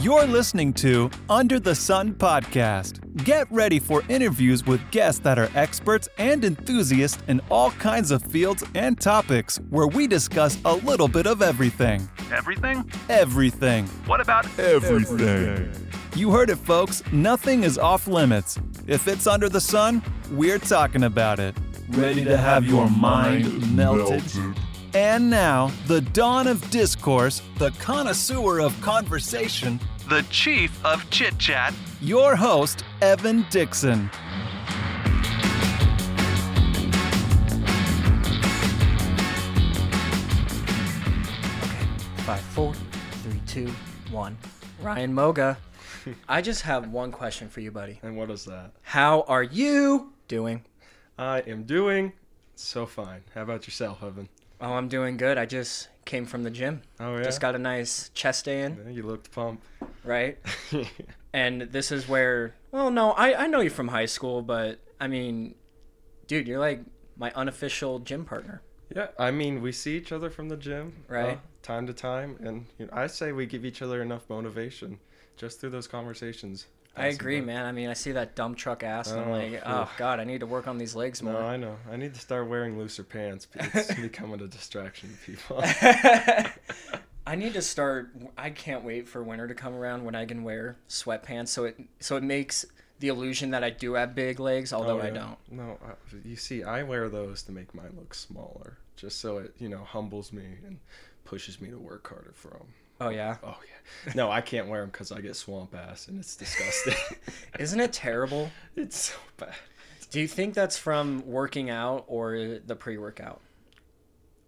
You're listening to Under the Sun podcast. Get ready for interviews with guests that are experts and enthusiasts in all kinds of fields and topics where we discuss a little bit of everything. Everything? Everything. What about everything? You heard it, folks. Nothing is off limits. If it's under the sun, we're talking about it. Ready to have your mind melted? And now, the dawn of discourse, the connoisseur of conversation, the chief of chit chat, your host, Evan Dixon. Five, four, three, two, one. Ryan Moga, I just have one question for you, buddy. And what is that? How are you doing? I am doing so fine. How about yourself, Evan? Oh, I'm doing good. I just came from the gym. Oh yeah. Just got a nice chest day in, Yeah, you looked pumped. right? and this is where, well, no, I, I know you from high school, but I mean, dude, you're like my unofficial gym partner. yeah, I mean, we see each other from the gym, uh, Right. time to time, and you know, I say we give each other enough motivation just through those conversations. I agree, man. I mean, I see that dump truck ass, and I'm Oh, like, oh god, I need to work on these legs more. No. I know. I need to start wearing looser pants. It's becoming a distraction to people. I need to start. I can't wait for winter to come around when I can wear sweatpants. So it so it makes the illusion that I do have big legs, although Oh, I don't. No, I, you see, I wear those to make mine look smaller, just so it you know humbles me and pushes me to work harder for them. Oh yeah, Oh yeah. No, I can't wear them because I get swamp ass and it's disgusting. isn't it terrible? it's so bad. Do you think that's from working out or the pre-workout?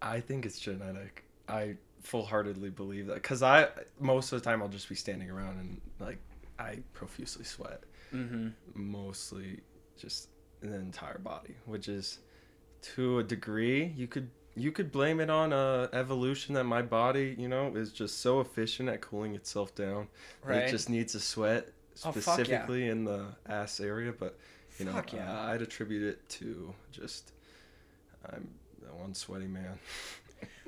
I think it's genetic. I full heartedly believe that because I most of the time I'll just be standing around and like I profusely sweat. Mm-hmm. Mostly just the entire body, which is to a degree you could you could blame it on uh, evolution that my body you know is just so efficient at cooling itself down Right. it just needs to sweat Oh, yeah. specifically in the ass area but you know yeah. I- i'd attribute it to just i'm the one sweaty man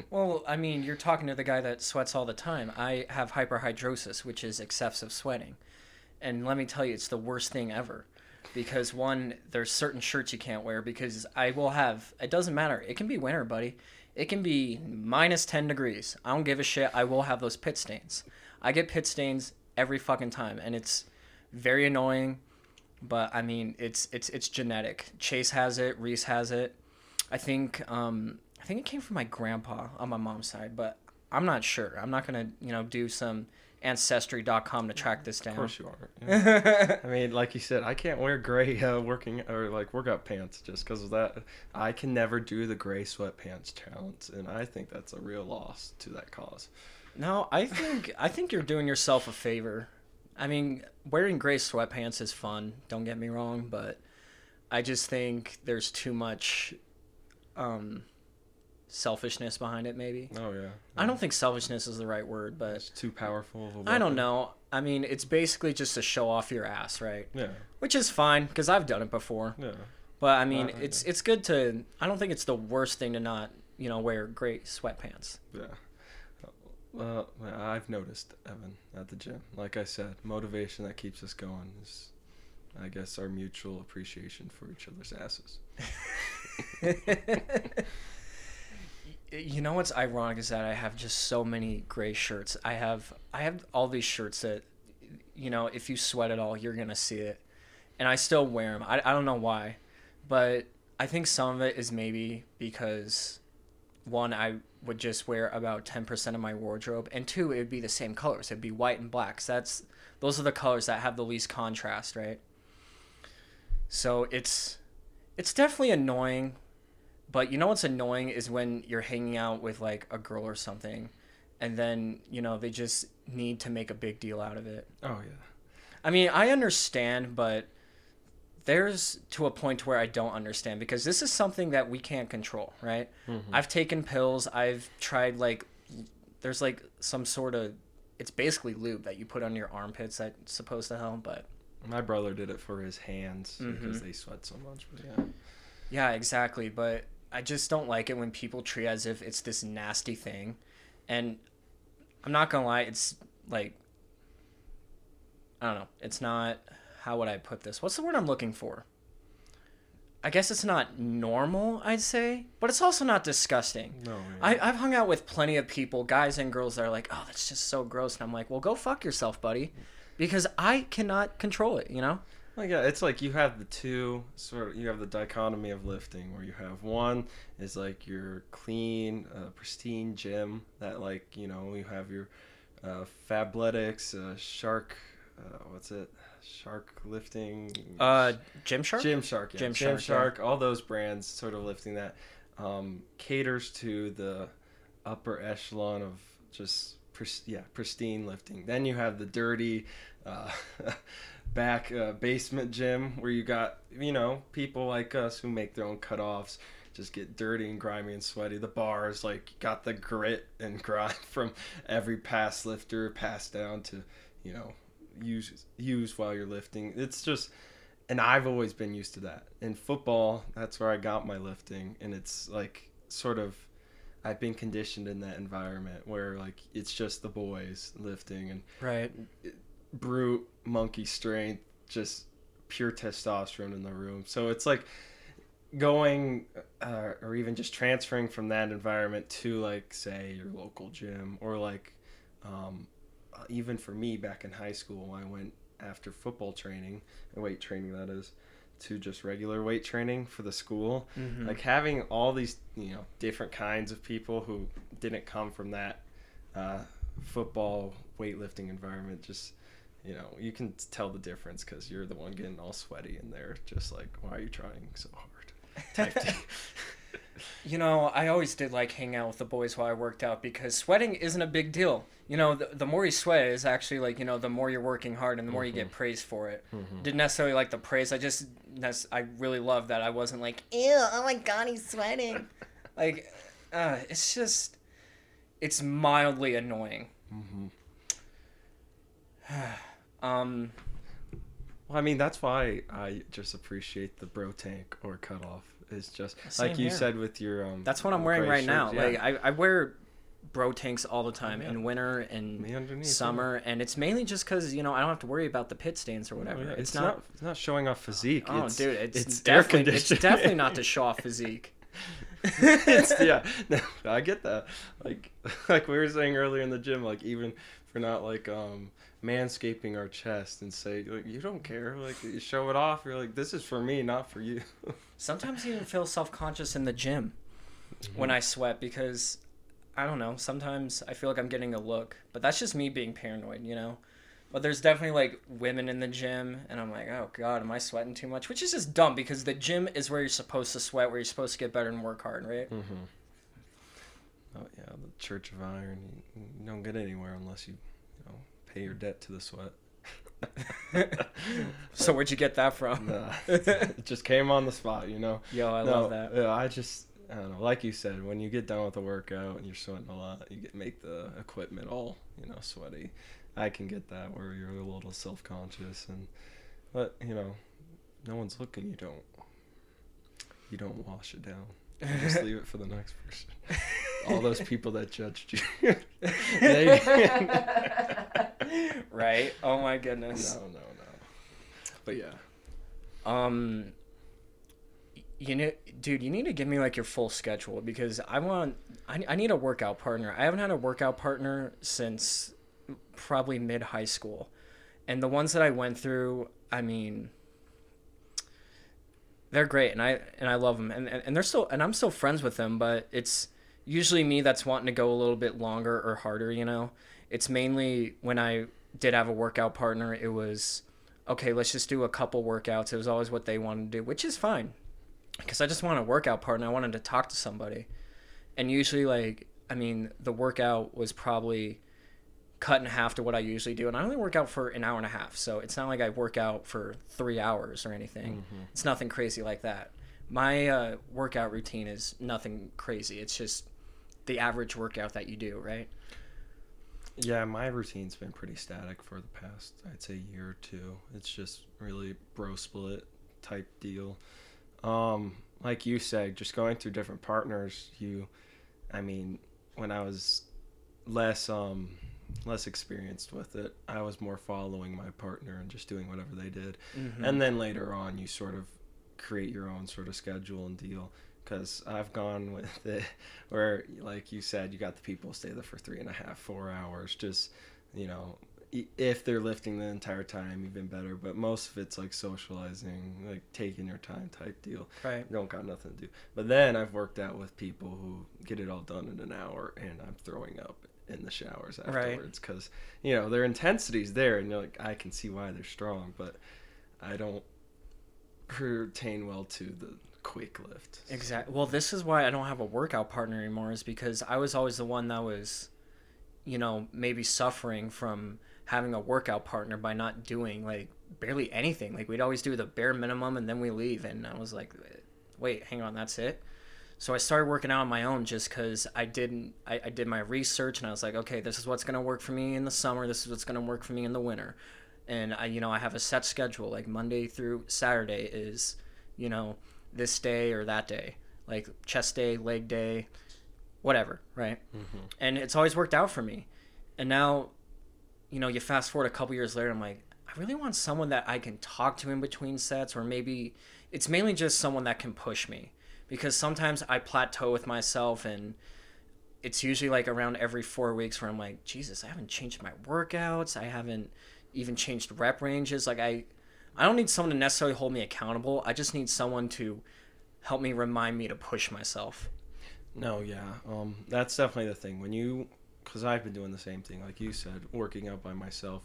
Well, I mean, you're talking to the guy that sweats all the time. I have hyperhidrosis, which is excessive sweating. And let me tell you, it's the worst thing ever. Because one, there's certain shirts you can't wear because I will have, it doesn't matter. It can be winter, buddy. It can be minus 10 degrees. I don't give a shit. I will have those pit stains. I get pit stains every fucking time. And it's very annoying. But I mean, it's it's it's genetic. Chase has it. Reese has it. I think um, I think it came from my grandpa on my mom's side, but I'm not sure. I'm not gonna you know do some ancestry.com to track this down. of course you are yeah. i mean like you said i can't wear gray uh, working or like workout pants just because of that i can never do the gray sweatpants challenge and i think that's a real loss to that cause No, I think I think you're doing yourself a favor. I mean, wearing gray sweatpants is fun. Don't get me wrong, but I just think there's too much um, selfishness behind it. Maybe oh yeah I don't think selfishness is the right word, but it's too powerful of a I don't know. I mean, it's basically just to show off your ass, right? yeah Which is fine because I've done it before. yeah But I mean, Uh, it's it's good to. I don't think it's the worst thing to not you know wear great sweatpants. Yeah. Well, I've noticed, Evan, at the gym. Like I said, motivation that keeps us going is, I guess, our mutual appreciation for each other's asses. you know what's ironic is that I have just so many gray shirts. I have I have all these shirts that, you know, if you sweat at all, you're gonna see it, and I still wear them. I I don't know why, but I think some of it is maybe because, one, I would just wear about ten percent of my wardrobe, and two, it would be the same colors. It'd be white and black. So that's those are the colors that have the least contrast, right? So it's it's definitely annoying but you know what's annoying is when you're hanging out with like a girl or something, and then you know they just need to make a big deal out of it. Oh yeah. I mean, I understand, but there's to a point where I don't understand because this is something that we can't control, right? I've taken pills. I've tried like there's like some sort of it's basically lube that you put on your armpits that's supposed to help, but My brother did it for his hands because Mhm. they sweat so much. But yeah. Yeah, exactly. But I just don't like it when people treat it as if it's this nasty thing. And I'm not gonna lie, it's like I don't know. It's not. How would I put this? What's the word I'm looking for? I guess it's not normal, I'd say, but it's also not disgusting. No, I, I've hung out with plenty of people, guys and girls, that are like, oh, that's just so gross. And I'm like, well, go fuck yourself, buddy. Because I cannot control it, you know? Like yeah, it's like you have the two sort of you have the dichotomy of lifting where you have one is like your clean, uh, pristine gym that like you know you have your uh, Fabletics, uh, Shark, uh, what's it, Shark lifting, Uh, Gymshark? Gymshark, yeah. Gymshark, Gymshark, all those brands sort of lifting that um, caters to the upper echelon of just pris- yeah pristine lifting. Then you have the dirty uh, back uh, basement gym where you got you know people like us who make their own cutoffs. Just get dirty and grimy and sweaty. The bars like got the grit and grind from every pass lifter passed down to you know use use while you're lifting. It's just and I've always been used to that. In football, that's where I got my lifting, and it's like sort of I've been conditioned in that environment where like it's just the boys lifting and Right. Brute monkey strength, just pure testosterone in the room. So it's like going uh, or even just transferring from that environment to like say your local gym or like um, even for me back in high school, I went after football training, and weight training that is, to just regular weight training for the school. Mhm. Like having all these, you know, different kinds of people who didn't come from that uh, football weightlifting environment, just you know, you can tell the difference because you're the one getting all sweaty and they're just like, why are you trying so hard? You know, I always did like hang out with the boys while I worked out because sweating isn't a big deal. You know, the, the more you sweat is actually like, you know, the more you're working hard and the more you get mm-hmm. praised for it. Mm-hmm. Didn't necessarily like the praise. I just, I really love that I wasn't like, ew, oh my God, he's sweating. like, uh, it's just, it's mildly annoying. Mm-hmm. um, Well, I mean, that's why I just appreciate the bro tank or cutoff. It's just Same like you here. said with your um. that's what I'm wearing right now. yeah. Like, I, I wear bro tanks all the time yeah. in winter and Me underneath, yeah. summer, and it's mainly just because you know I don't have to worry about the pit stains or Oh, whatever. yeah, it's, It's, not. not. It's not showing off physique. Oh, it's, dude, it's, it's definitely it's definitely not to show off physique. it's, yeah, no, I get that. Like, like we were saying earlier in the gym, like even for not like um manscaping our chest and say like you don't care, like you show it off. You're like this is for me, not for you. Sometimes I even feel self conscious in the gym when I sweat because I don't know. Sometimes I feel like I'm getting a look, but that's just me being paranoid, you know. But there's definitely like women in the gym, and I'm like, oh god, am I sweating too much? Which is just dumb because the gym is where you're supposed to sweat, where you're supposed to get better and work hard, right? Mm-hmm. Oh yeah, the Church of Iron. You, you don't get anywhere unless you, you pay your debt to the sweat. So where'd you get that from? Nah, it just came on the spot, you know. Yo, I No, love that. Yeah, I just I don't know. Like you said, when you get done with a workout and you're sweating a lot, you get make the equipment all you know sweaty. I can get that where you're a little self conscious and, but you know, no one's looking. You don't. You don't wash it down. You just leave it for the next person. All those people that judged you. they, right? Oh my goodness. no, no, no. But yeah. Um, you know, dude, you need to give me like your full schedule because I want, I, I need a workout partner. I haven't had a workout partner since probably mid high school, and the ones that I went through, I mean, they're great, and I and I love them, and and, and they're still, and I'm still friends with them, but it's usually me that's wanting to go a little bit longer or harder. You know, it's mainly when I did have a workout partner, it was okay, let's just do a couple workouts. It was always what they wanted to do, which is fine. Because I just want a workout partner. I wanted to talk to somebody. And usually, like, I mean, the workout was probably cut in half to what I usually do. And I only work out for an hour and a half. So it's not like I work out for three hours or anything. It's nothing crazy like that. My uh, workout routine is nothing crazy. It's just the average workout that you do, right? Yeah, my routine's been pretty static for the past, I'd say, year or two. It's just really bro split type deal. Um, like you said, just going through different partners, you, I mean, when I was less, um, less experienced with it. I was more following my partner and just doing whatever they did. Mhm. And then later on, you sort of create your own sort of schedule and deal. Because I've gone with it where, like you said, you got the people stay there for three and a half, four hours. Just, you know, if they're lifting the entire time, even better. But most of it's like socializing, like taking your time type deal. right. You don't got nothing to do. But then I've worked out with people who get it all done in an hour, and I'm throwing up in the showers Right. afterwards because you know their intensity's there, and you're like, I can see why they're strong, but I don't pertain well to the quick lift. Exactly. Well, this is why I don't have a workout partner anymore, is because I was always the one that was, you know, maybe suffering from having a workout partner by not doing like barely anything. Like we'd always do the bare minimum and then we leave. And I was like, wait, hang on, that's it. So I started working out on my own just because I didn't. I, I did my research and I was like, okay, this is what's gonna work for me in the summer. This is what's gonna work for me in the winter. And I, you know, I have a set schedule. Like Monday through Saturday is, you know, this day or that day, like chest day, leg day, whatever, right? Mm-hmm. And it's always worked out for me. And now, you know, you fast forward a couple years later, I'm like, I really want someone that I can talk to in between sets, or maybe it's mainly just someone that can push me because sometimes I plateau with myself and it's usually like around every four weeks where I'm like, Jesus, I haven't changed my workouts. I haven't even changed rep ranges. Like I, I don't need someone to necessarily hold me accountable. I just need someone to help me remind me to push myself. No, yeah, um, that's definitely the thing. When you, because I've been doing the same thing, like you said, working out by myself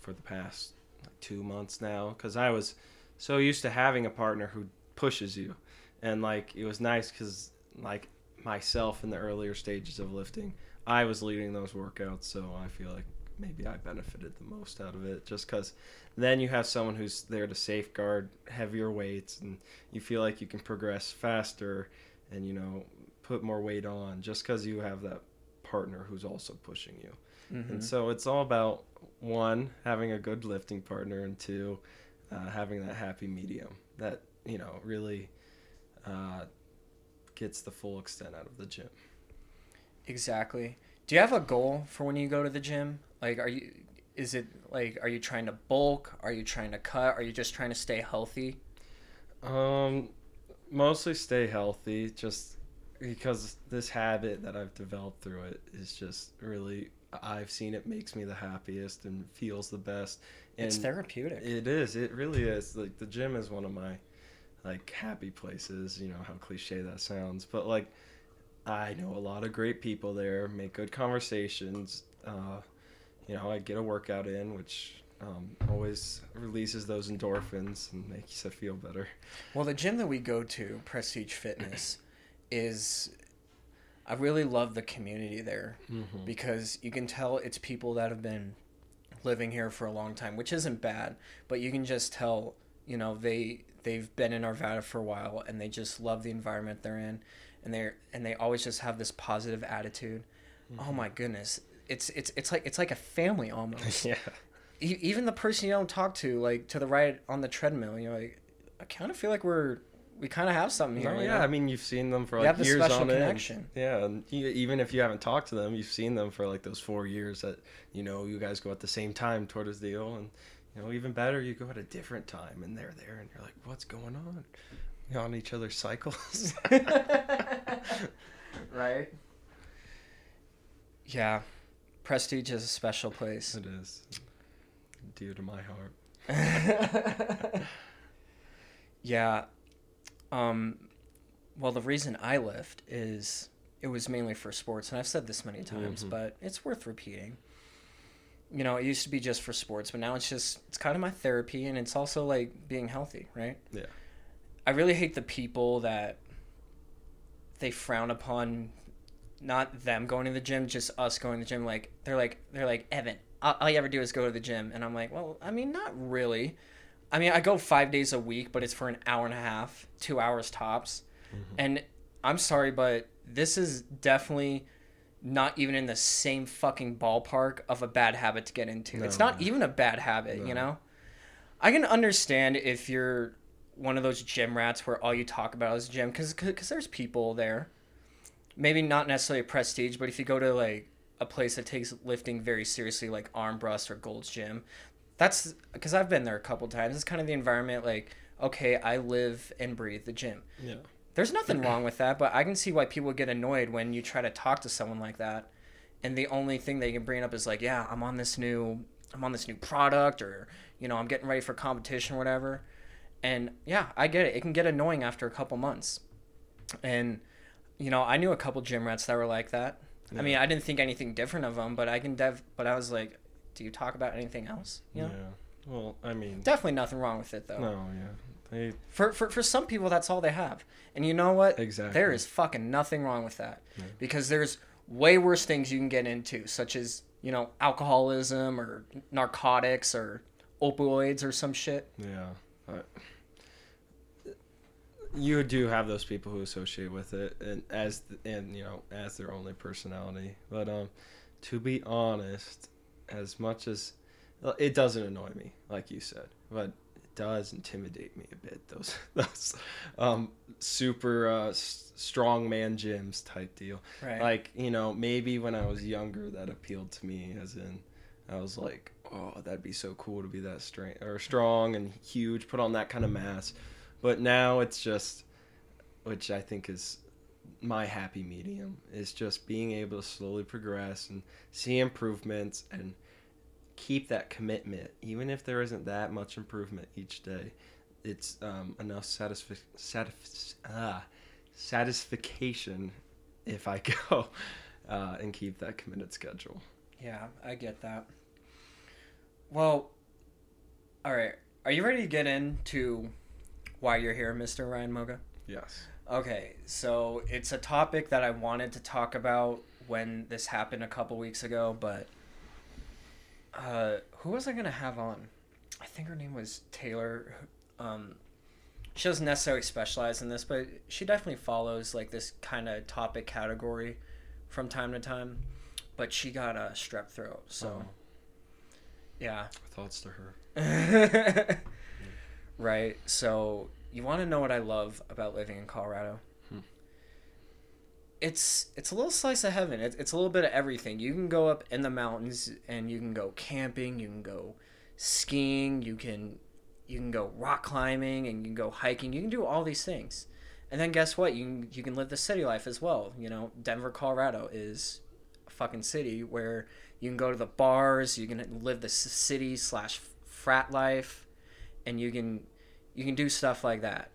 for the past like two months now. Because I was so used to having a partner who pushes you, and like it was nice because like myself in the earlier stages of lifting, I was leading those workouts, so I feel like maybe I benefited the most out of it, just because then you have someone who's there to safeguard heavier weights, and you feel like you can progress faster, and you know put more weight on just because you have that partner who's also pushing you. Mm-hmm. And so it's all about one having a good lifting partner, and two uh, having that happy medium that you know really uh, gets the full extent out of the gym. Exactly. Do you have a goal for when you go to the gym? Like, are you? Is it like, are you trying to bulk? Are you trying to cut? Are you just trying to stay healthy? Um, mostly stay healthy, just because this habit that I've developed through it is just really. I've seen it makes me the happiest and feels the best. And it's therapeutic. It is. It really is. Like the gym is one of my like happy places. You know how cliche that sounds, but like I know a lot of great people there. Make good conversations. Uh, you know, I get a workout in, which um, always releases those endorphins and makes you feel better. Well, the gym that we go to, Prestige Fitness, is I really love the community there Mm-hmm. because you can tell it's people that have been living here for a long time, which isn't bad, but you can just tell, you know, they they've been in Arvada for a while and they just love the environment they're in and they're and they always just have this positive attitude. Oh my goodness. It's it's it's like it's like a family almost. yeah. E- even the person you don't talk to, like to the right on the treadmill, you're like, I kind of feel like we're we kind of have something here. No, you yeah. know? I mean, you've seen them for You like have the years special on end. connection. Yeah, and even if you haven't talked to them, you've seen them for like those four years that you know you guys go at the same time toward this deal, and you know even better, you go at a different time, and they're there, and you're like, what's going on? You're on each other's cycles. right? Yeah, Prestige is a special place. it is dear to my heart. yeah. Um, well, the reason I lift is it was mainly for sports, and I've said this many times, Mhm. but it's worth repeating. You know, it used to be just for sports, but now it's just it's kind of my therapy, and it's also like being healthy, right? Yeah. I really hate the people that they frown upon not them going to the gym, just us going to the gym. Like they're like they're like Evan. All, all you ever do is go to the gym, and I'm like, well, I mean, not really. I mean, I go five days a week, but it's for an hour and a half, two hours tops. Mm-hmm. And I'm sorry, but this is definitely not even in the same fucking ballpark of a bad habit to get into. it's not even a bad habit, you know? I can understand if you're one of those gym rats where all you talk about is gym, because there's people there. Maybe not necessarily a prestige, but if you go to like a a place that takes lifting very seriously, like Armbrust or Gold's Gym, that's because I've been there a couple times. It's kind of the environment like, okay, I live and breathe the gym. Yeah. There's nothing wrong with that, but I can see why people get annoyed when you try to talk to someone like that, and the only thing they can bring up is like, yeah, I'm on this new, I'm on this new product, or you know, I'm getting ready for competition or whatever. And yeah, I get it. It can get annoying after a couple months. And you know, I knew a couple gym rats that were like that. I mean, I didn't think anything different of them, but I can dev. But I was like, do you talk about anything else? You know, Yeah. Well, I mean, definitely nothing wrong with it though. no, yeah. They For, for for some people, that's all they have. And you know what? Exactly. There is fucking nothing wrong with that, Yeah. because there's way worse things you can get into, such as you know alcoholism or narcotics or opioids or some shit. Yeah. I, you do have those people who associate with it and as and you know as their only personality. But um to be honest, as much as it doesn't annoy me like you said, but it does intimidate me a bit those those um super uh s- strong man gyms type deal. Right. Like, you know, maybe when I was younger that appealed to me as in I was like, oh, that'd be so cool to be that strong or strong and huge, put on that kind of mass. But now it's just which I think is my happy medium is just being able to slowly progress and see improvements and keep that commitment even if there isn't that much improvement each day it's um, enough satisfi- satisf- ah, satisfaction if I go uh, and keep that committed schedule. Yeah, I get that. Well, all right. Are you ready to get into why you're here, Mr. Ryan Moga? Yes. Okay, so it's a topic that I wanted to talk about when this happened a couple weeks ago, but uh, who was I gonna have on? I think her name was Taylor. Um, she doesn't necessarily specialize in this, but she definitely follows like this kind of topic category from time to time. But she got a strep throat, so Oh. yeah. Thoughts to her. right. So you want to know what I love about living in Colorado? Hmm. It's it's a little slice of heaven. It's it's a little bit of everything. You can go up in the mountains and you can go camping. You can go skiing. You can you can go rock climbing and you can go hiking. You can do all these things. And then guess what? You can, you can live the city life as well. You know, Denver, Colorado is a fucking city where you can go to the bars. You can live the city slash frat life, and you can you can do stuff like that.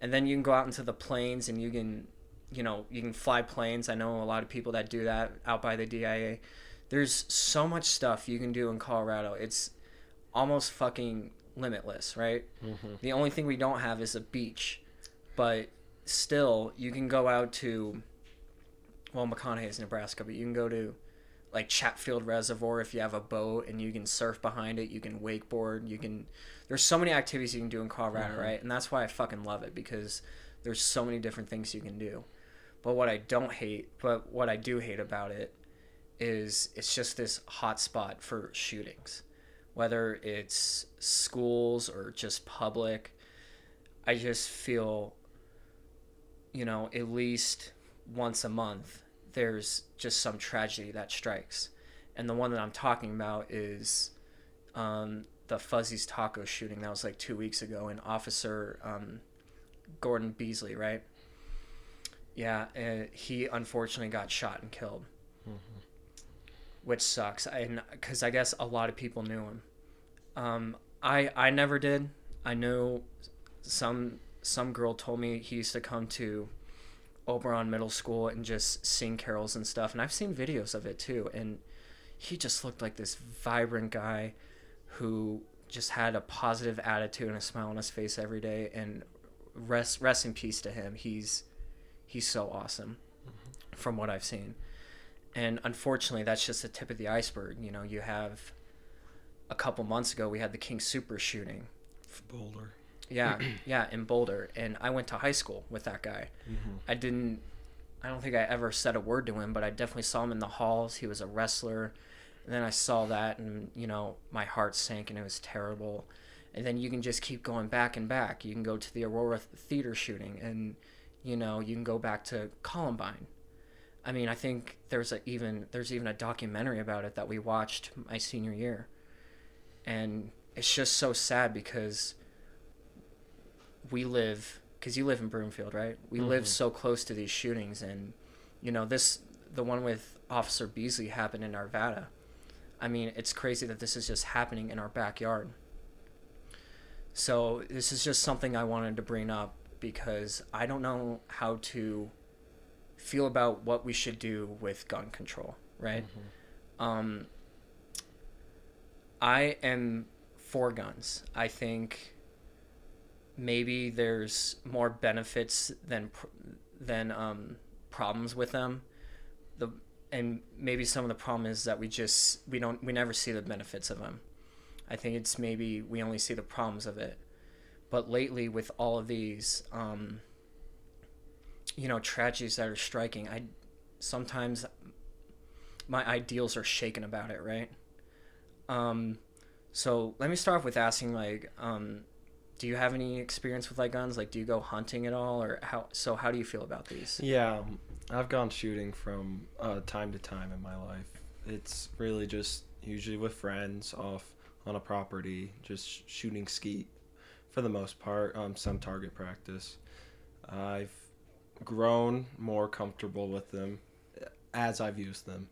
And then you can go out into the plains and you can you know you can fly planes. I know a lot of people that do that out by the DIA. There's so much stuff you can do in Colorado. It's almost fucking limitless, right? Mm-hmm. The only thing we don't have is a beach, but still, you can go out to, well, McConaughy is Nebraska, but you can go to like Chatfield Reservoir if you have a boat and you can surf behind it. You can wakeboard. You can. There's so many activities you can do in Colorado, Mhm. right? And that's why I fucking love it because there's so many different things you can do. But what I don't hate, but what I do hate about it, is it's just this hot spot for shootings whether it's schools or just public i just feel you know at least once a month there's just some tragedy that strikes and the one that i'm talking about is um, the fuzzy's taco shooting that was like two weeks ago and officer um, gordon beasley right yeah uh, he unfortunately got shot and killed which sucks. I because I guess a lot of people knew him. Um, I I never did. I know some some girl told me he used to come to Oberon Middle School and just sing carols and stuff, and I've seen videos of it too. And he just looked like this vibrant guy who just had a positive attitude and a smile on his face every day. And rest rest in peace to him. He's he's so awesome mm-hmm. from what I've seen and unfortunately that's just the tip of the iceberg you know you have a couple months ago we had the King Soopers shooting Boulder. Yeah yeah in boulder and i went to high school with that guy. Mm-hmm. i didn't i don't think i ever said a word to him but i definitely saw him in the halls. He was a wrestler. And then i saw that and you know my heart sank and it was terrible. And then you can just keep going back and back. You can go to the aurora theater shooting and you know you can go back to columbine. I mean, I think there's a even there's even a documentary about it that we watched my senior year, and it's just so sad because we live because you live in Broomfield, right? We live Mhm. so close to these shootings, and you know this the one with Officer Beasley happened in Arvada. I mean, it's crazy that this is just happening in our backyard. So this is just something I wanted to bring up because I don't know how to feel about what we should do with gun control, right? Um, I am for guns. I think maybe there's more benefits than than um, problems with them. The and maybe some of the problem is that we just we don't we never see the benefits of them. I think it's maybe we only see the problems of it. But lately, with all of these, um, you know, tragedies that are striking, I sometimes my ideals are shaken about it, right? Um, so let me start off with asking, like, um, do you have any experience with like guns? Like, do you go hunting at all, or how? So how do you feel about these? Yeah, I've gone shooting from uh, time to time in my life. It's really just usually with friends off on a property, just shooting skeet for the most part. Um, some target practice. I've grown more comfortable with them as I've used them.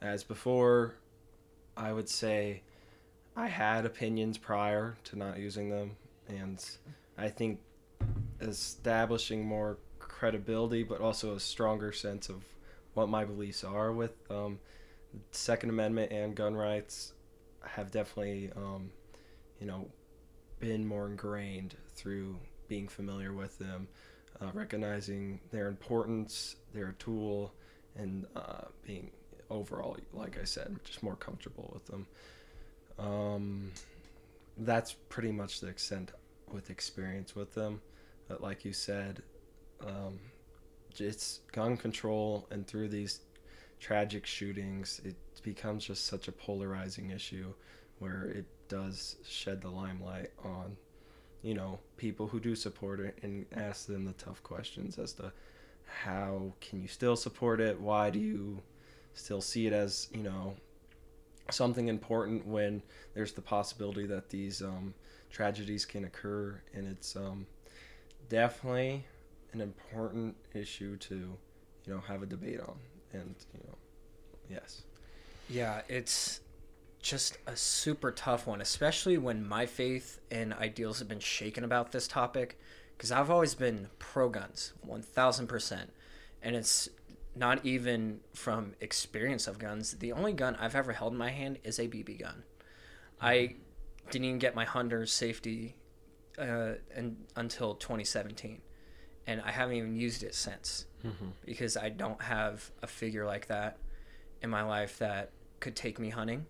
As before, I would say I had opinions prior to not using them, and I think establishing more credibility, but also a stronger sense of what my beliefs are with um, Second Amendment and gun rights have definitely, um, you know, been more ingrained through being familiar with them, uh, recognizing their importance, their tool, and uh, being overall, like I said, just more comfortable with them. Um, that's pretty much the extent with experience with them. But like you said, um, it's gun control, and through these tragic shootings, it becomes just such a polarizing issue where it does shed the limelight on, you know, people who do support it and ask them the tough questions as to how can you still support it? Why do you still see it as, you know, something important when there's the possibility that these um, tragedies can occur? And it's um, definitely an important issue to, you know, have a debate on. And, you know, yes. Yeah, it's just a super tough one, especially when my faith and ideals have been shaken about this topic. Because I've always been pro guns, 1000%. And it's not even from experience of guns. The only gun I've ever held in my hand is a BB gun. I didn't even get my Hunter safety uh, and, until 2017. And I haven't even used it since because I don't have a figure like that in my life that could take me hunting.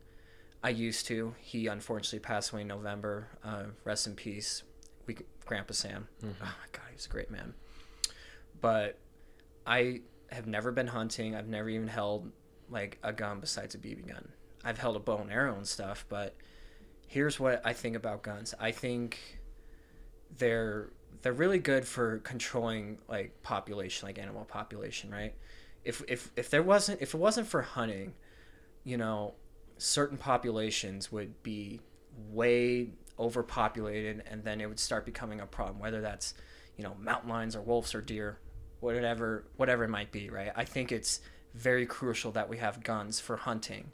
I used to. He unfortunately passed away in November. Uh, rest in peace, we Grandpa Sam. Oh my God, he was a great man. But I have never been hunting. I've never even held like a gun besides a BB gun. I've held a bow and arrow and stuff, but here's what I think about guns. I think they're they're really good for controlling like population, like animal population, right? If if if there wasn't if it wasn't for hunting, you know, certain populations would be way overpopulated and then it would start becoming a problem whether that's you know mountain lions or wolves or deer whatever whatever it might be right? I think it's very crucial that we have guns for hunting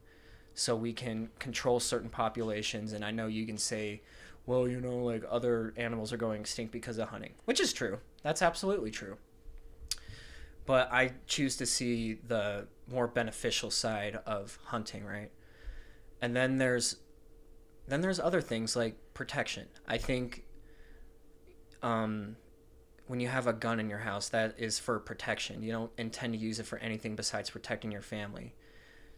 so we can control certain populations. And i know you can say well you know like other animals are going extinct because of hunting which is true. That's absolutely true. But i choose to see the more beneficial side of hunting right? And then there's then there's other things like protection. I think um when you have a gun in your house that is for protection. You don't intend to use it for anything besides protecting your family.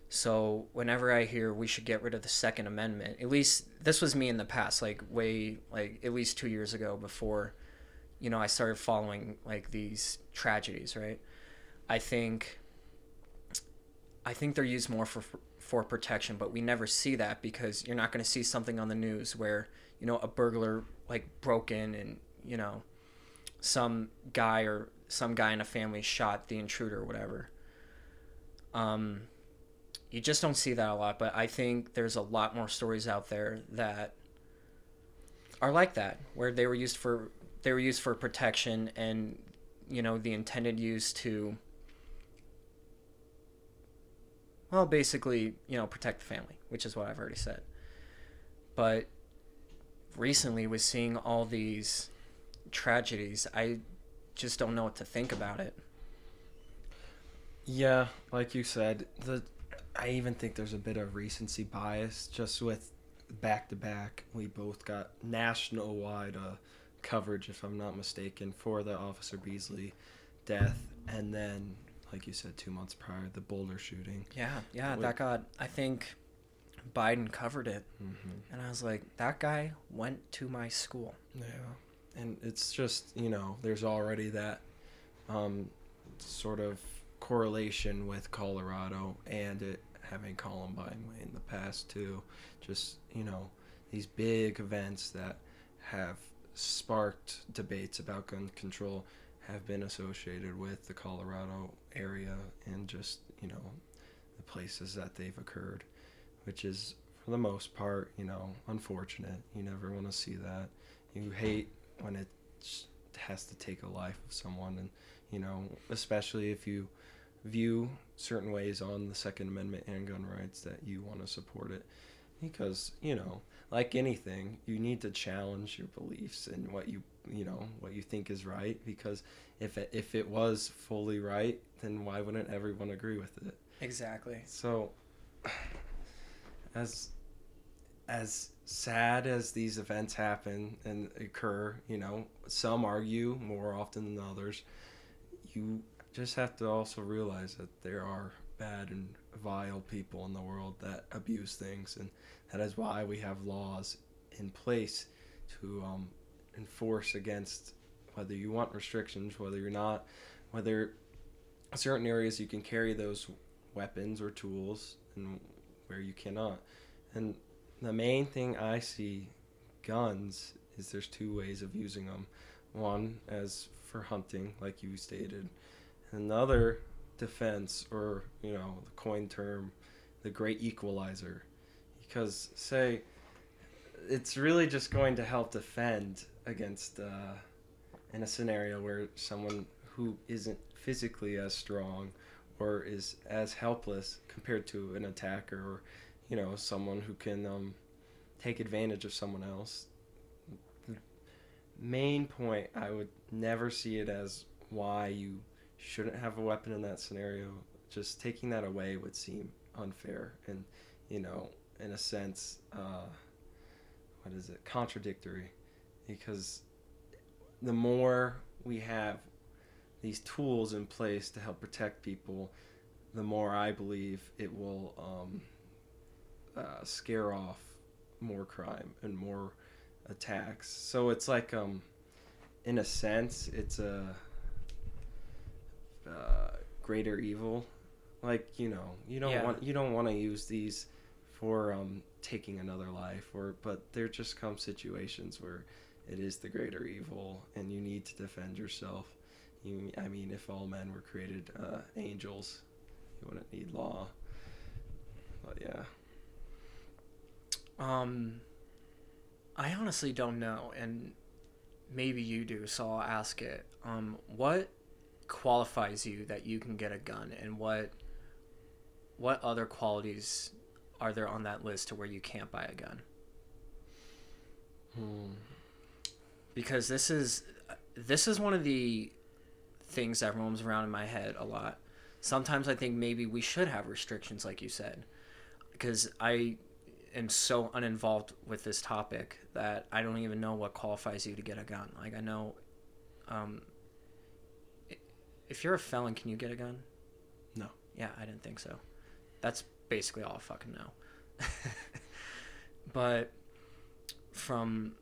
So whenever i hear we should get rid of the second amendment at least this was me in the past like way like at least 2 years ago before you know i started following like these tragedies right? I think i think they're used more for for protection but we never see that because you're not going to see something on the news where you know a burglar like broke in and you know some guy or some guy in a family shot the intruder or whatever. Um, you just don't see that a lot, but I think there's a lot more stories out there that are like that, where they were used for they were used for protection and you know the intended use to well basically you know protect the family which is what i've already said. But recently with seeing all these tragedies i just don't know what to think about it Yeah, like you said, the I even think there's a bit of recency bias just with back to back. We both got national wide uh, coverage, if I'm not mistaken, for the Officer Beasley death, and then, like you said, two months prior, the Boulder shooting. yeah yeah that got i think biden covered it Mm-hmm. and i was like that guy went to my school Yeah, and it's just you know there's already that um, sort of correlation with Colorado and it having Columbine in the past too. Just you know these big events that have sparked debates about gun control have been associated with the Colorado area and just you know the places that they've occurred, which is for the most part you know unfortunate. You never want to see that you hate when it has to take a life of someone and you know especially if you view certain ways on the second amendment and gun rights that you want to support it. Because you know like anything you need to challenge your beliefs and what you you know what you think is right because if it, if it was fully right then why wouldn't everyone agree with it? Exactly. So, as as sad as these events happen and occur, you know, some argue more often than others. You just have to also realize that there are bad and vile people in the world that abuse things, and that is why we have laws in place to um, enforce against whether you want restrictions, whether you're not, whether certain areas you can carry those weapons or tools and where you cannot. And the main thing I see guns is there's two ways of using them. One as for hunting, like you stated, and the other defense, or you know, the coin term, the great equalizer. Because say, it's really just going to help defend against uh, in a scenario where someone who isn't physically as strong or is as helpless compared to an attacker or you know someone who can um, take advantage of someone else. The main point i would never see it as why you shouldn't have a weapon in that scenario. Just taking that away would seem unfair and you know in a sense uh, what is it? Contradictory. Because the more we have these tools in place to help protect people, the more I believe it will um, uh, scare off more crime and more attacks. So it's like, um, in a sense, it's a uh, greater evil. Like you know, you don't Yeah. want you don't want to use these for um, taking another life, or but there just come situations where it is the greater evil, and you need to defend yourself. You, I mean, if all men were created uh, angels, you wouldn't need law. But yeah, Um, I honestly don't know, and maybe you do, so I'll ask it. Um, what qualifies you that you can get a gun, and what what other qualities are there on that list to where you can't buy a gun? hmm. Because this is this is one of the things that roams around in my head a lot. Sometimes I think maybe we should have restrictions, like you said, because I am so uninvolved with this topic that I don't even know what qualifies you to get a gun. Like I know, um, if you're a felon, can you get a gun? No. Yeah, I didn't think so. That's basically all I fucking know. but from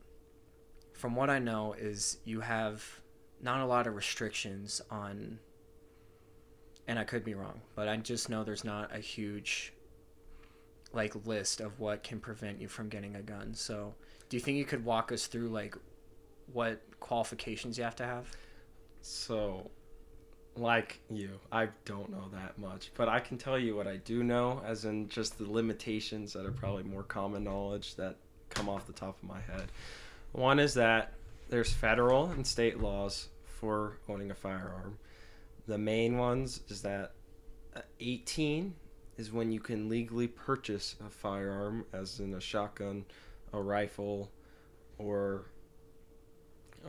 from what I know is you have not a lot of restrictions on and I could be wrong, but I just know there's not a huge like list of what can prevent you from getting a gun. So, do you think you could walk us through like what qualifications you have to have? So, like you, I don't know that much, but I can tell you what I do know, as in just the limitations that are probably more common knowledge that come off the top of my head. One is that there's federal and state laws for owning a firearm. The main ones is that uh, 18 is when you can legally purchase a firearm, as in a shotgun, a rifle, or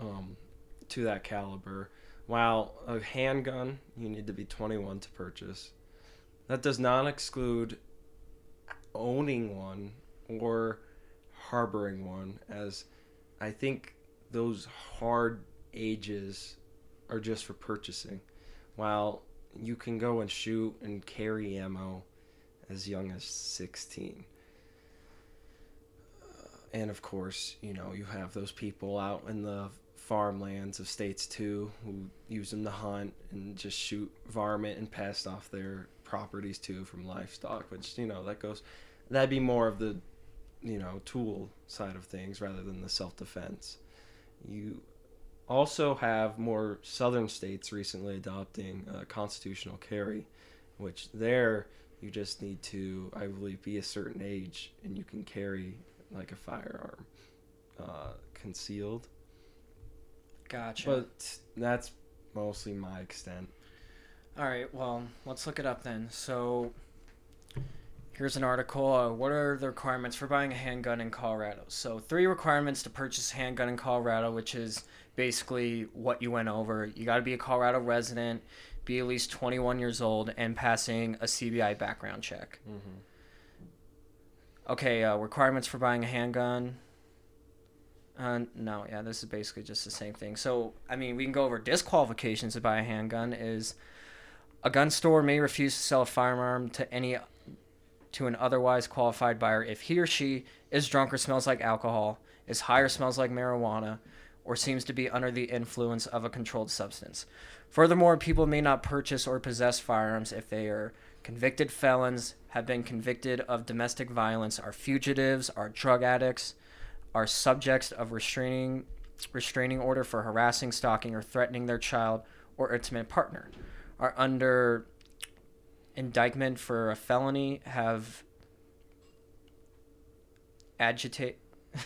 um, to that caliber. While a handgun, you need to be 21 to purchase. That does not exclude owning one or harboring one, as I think those hard ages are just for purchasing. While you can go and shoot and carry ammo as young as 16 and of course, you know, you have those people out in the farmlands of states too who use them to hunt and just shoot varmint and pest off their properties too from livestock, which, you know, that goes that'd be more of the, you know, tool side of things rather than the self defense. You also have more southern states recently adopting uh, constitutional carry, which there you just need to, I believe, be a certain age and you can carry like a firearm uh, concealed. Gotcha. But that's mostly my extent. All right, well, let's look it up then. So, here's an article. Uh, what are the requirements for buying a handgun in Colorado? So, three requirements to purchase a handgun in Colorado, which is basically what you went over. You got to be a Colorado resident, be at least 21 years old, and passing a CBI background check. Mm-hmm. Okay, uh, requirements for buying a handgun. Uh, no, yeah, this is basically just the same thing. So, I mean, we can go over disqualifications to buy a handgun. Is a gun store may refuse to sell a firearm to any to an otherwise qualified buyer if he or she is drunk or smells like alcohol, is high or smells like marijuana, or seems to be under the influence of a controlled substance. Furthermore, people may not purchase or possess firearms if they are convicted felons, have been convicted of domestic violence, are fugitives, are drug addicts, are subjects of restraining restraining order for harassing, stalking, or threatening their child or intimate partner, are under indictment for a felony, have agitate.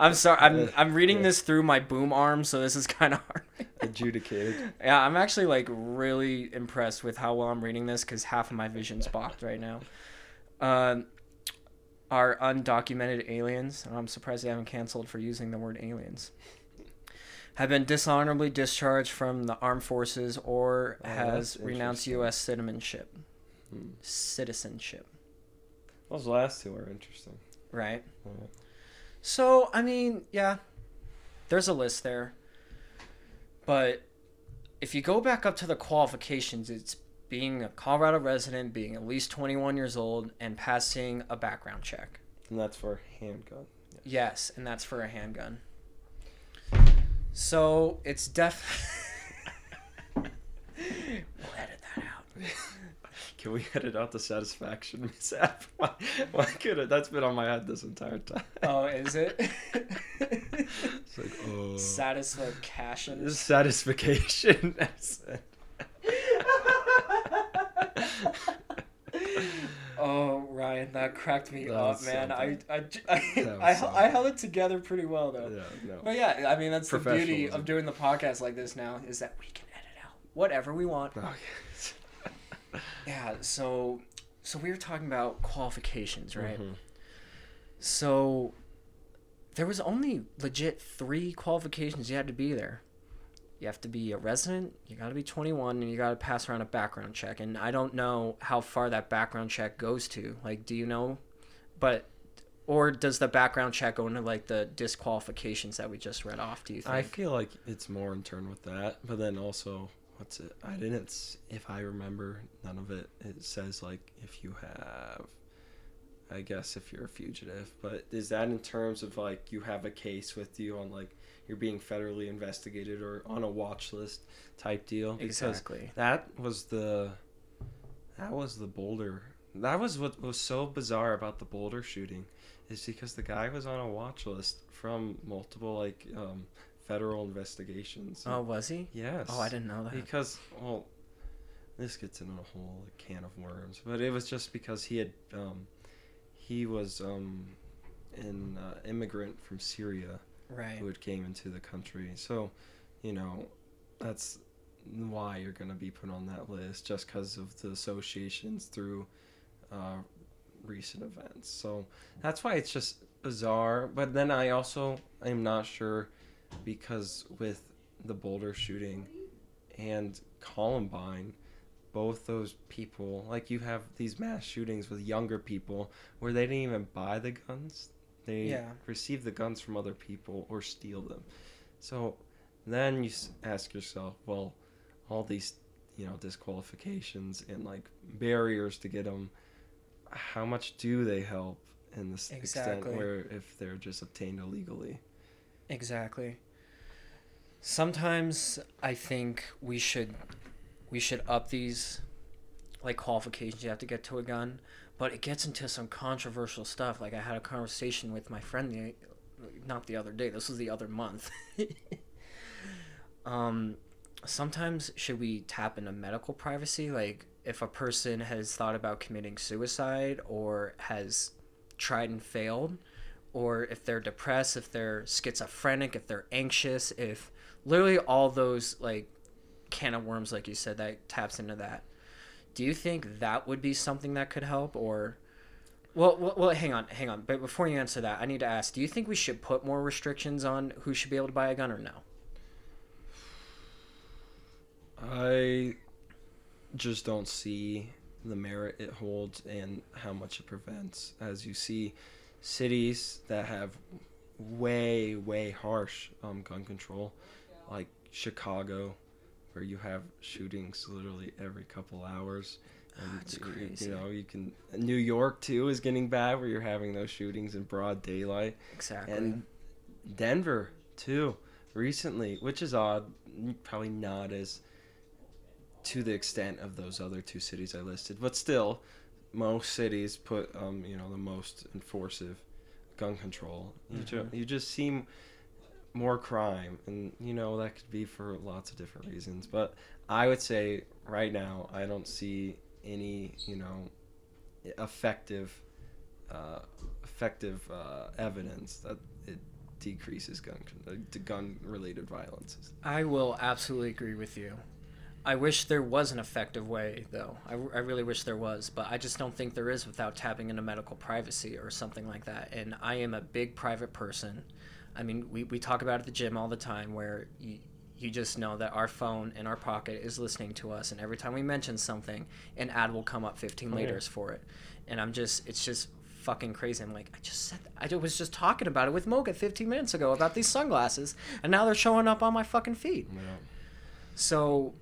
I'm sorry. I'm I'm reading Yeah. this through my boom arm, so this is kind of hard. Adjudicated. Yeah, I'm actually like really impressed with how well I'm reading this because half of my vision's blocked right now. Um, are undocumented aliens, and I'm surprised they haven't canceled for using the word aliens. Have been dishonorably discharged from the armed forces or Oh, has renounced. U.S. citizenship. Hmm. Citizenship, Those last two are interesting. right? Yeah. So, I mean, yeah, there's a list there. But if you go back up to the qualifications, it's being a Colorado resident, being at least 21 years old, and passing a background check. And that's for a handgun. Yes, and that's for a handgun. So it's def. we'll edit that out. Can we edit out the satisfaction mishap? Why, why could it? That's been on my head this entire time. Oh, is it? It's like, oh. Satisfaction. Satisfaction. That's it. Oh, Ryan, that cracked me That up, man. I. I, I, I, I, held it together pretty well, though. Yeah, no. But yeah, I mean, that's the beauty of doing the podcast like this now is that we can edit out whatever we want. Oh, Yeah, so so we were talking about qualifications, right? Mhm. So there was only legit three qualifications you had to be there. You have to be a resident, you got to be 21, and you got to pass around a background check. And I don't know how far that background check goes to. Like, do you know? But or does the background check go into like the disqualifications that we just read off? Do you think? I feel like it's more in turn with that, but then also, what's it? I didn't. If I remember, none of it. It says like if you have. I guess if you're a fugitive, but is that in terms of like you have a case with you on like you're being federally investigated or on a watch list type deal? Because exactly. that was the that was the boulder that was what was so bizarre about the boulder shooting is because the guy was on a watch list from multiple like um, federal investigations. Oh, was he? yes. Oh, I didn't know that. Because well, this gets into a whole can of worms, but it was just because he had um, he was um, an uh, immigrant from Syria Right. who had came into the country. So, you know, that's why you're going to be put on that list just because of the associations through uh, recent events. So that's why it's just bizarre. But then I also I'm not sure because with the Boulder shooting and Columbine, both those people, like you have these mass shootings with younger people where they didn't even buy the guns. They Yeah. receive the guns from other people or steal them. So then you ask yourself, well, all these, you know, disqualifications and like barriers to get them, how much do they help in this extent Exactly. where if they're just obtained illegally? Exactly. Sometimes I think we should we should up these like qualifications you have to get to a gun, but it gets into some controversial stuff. Like I had a conversation with my friend the not the other day. This was the other month. um sometimes should we tap into medical privacy like if a person has thought about committing suicide or has tried and failed or if they're depressed, if they're schizophrenic, if they're anxious, if literally all those like can of worms, like you said, that taps into that. Do you think that would be something that could help, or? Well, well, well, hang on, hang on. But before you answer that, I need to ask: Do you think we should put more restrictions on who should be able to buy a gun, or no? I just don't see the merit it holds and how much it prevents. As you see, cities that have way, way harsh um, gun control, like Chicago, where you have shootings literally every couple hours. And That's y- y- crazy. You know, you can. New York too is getting bad, where you're having those shootings in broad daylight Exactly. and Denver too recently, which is odd. Probably not as to the extent of those other two cities I listed, but still, most cities put um you know the most enforcive gun control. You ju- Mhm. you just seem more crime, and you know that could be for lots of different reasons. But I would say right now I don't see any you know effective uh, effective uh, evidence that it decreases gun con- uh, to gun related violence. I will absolutely agree with you. I wish there was an effective way, though. I, I really wish there was, but I just don't think there is without tapping into medical privacy or something like that. And I am a big private person. I mean, we, we talk about it at the gym all the time where you, you just know that our phone in our pocket is listening to us, and every time we mention something, an ad will come up 15 Oh, yeah. for it. And I'm just, it's just fucking crazy. I'm like, I just said, that. I was just talking about it with Moga 15 minutes ago about these sunglasses, and now they're showing up on my fucking feed. Yeah. So,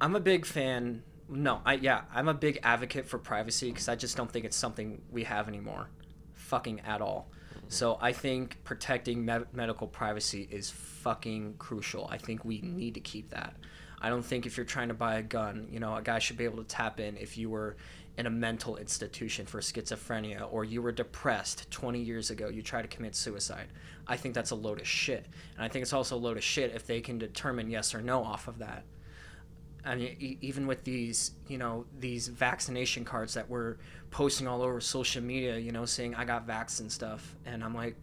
I'm a big fan. No, I yeah, I'm a big advocate for privacy because I just don't think it's something we have anymore, fucking at all. So I think protecting me- medical privacy is fucking crucial. I think we need to keep that. I don't think if you're trying to buy a gun, you know, a guy should be able to tap in if you were in a mental institution for schizophrenia or you were depressed 20 years ago, you try to commit suicide. I think that's a load of shit. And I think it's also a load of shit if they can determine yes or no off of that. I mean, e- even with these, you know, these vaccination cards that we're posting all over social media, you know, saying I got vax and stuff, and I'm like,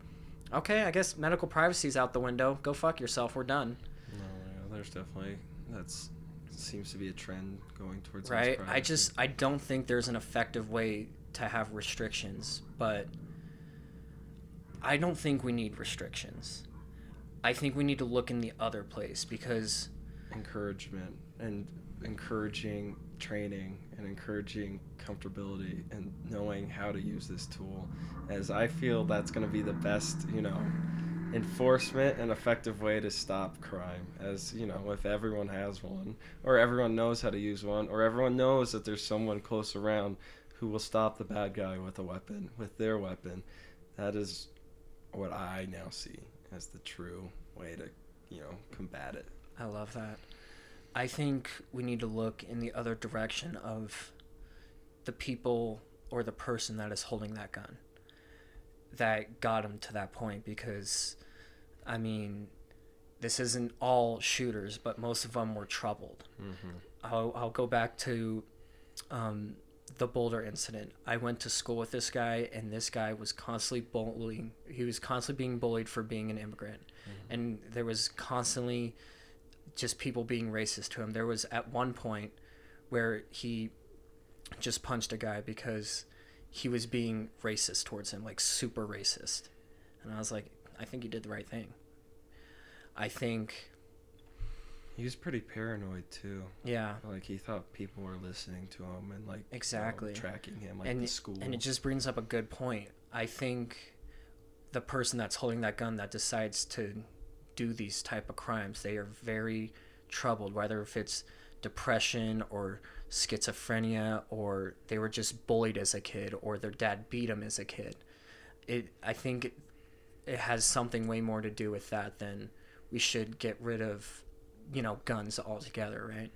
okay, I guess medical privacy's out the window. Go fuck yourself. We're done. No, yeah, there's definitely that's seems to be a trend going towards right? I just I don't think there's an effective way to have restrictions, but I don't think we need restrictions. I think we need to look in the other place because encouragement and encouraging training and encouraging comfortability and knowing how to use this tool as I feel that's going to be the best, you know, enforcement and effective way to stop crime as, you know, if everyone has one or everyone knows how to use one or everyone knows that there's someone close around who will stop the bad guy with a weapon, with their weapon. That is what I now see as the true way to, you know, combat it. I love that. I think we need to look in the other direction of the people or the person that is holding that gun that got him to that point because I mean this isn't all shooters, but most of them were troubled. I'll, I'll go back to um, the Boulder incident. I went to school with this guy, and this guy was constantly bullying. He was constantly being bullied for being an immigrant, and there was constantly just people being racist to him. There was at one point where he just punched a guy because he was being racist towards him, like super racist. And I was like, I think he did the right thing. I think, He was pretty paranoid too. yeah. Like he thought people were listening to him and like you know, Exactly. tracking him like and the school. and it just brings up a good point. I think the person that's holding that gun that decides to do these type of crimes, they are very troubled, whether if it's depression or schizophrenia or they were just bullied as a kid or their dad beat them as a kid. It I think it, has something way more to do with that than we should get rid of, you know, guns altogether, right?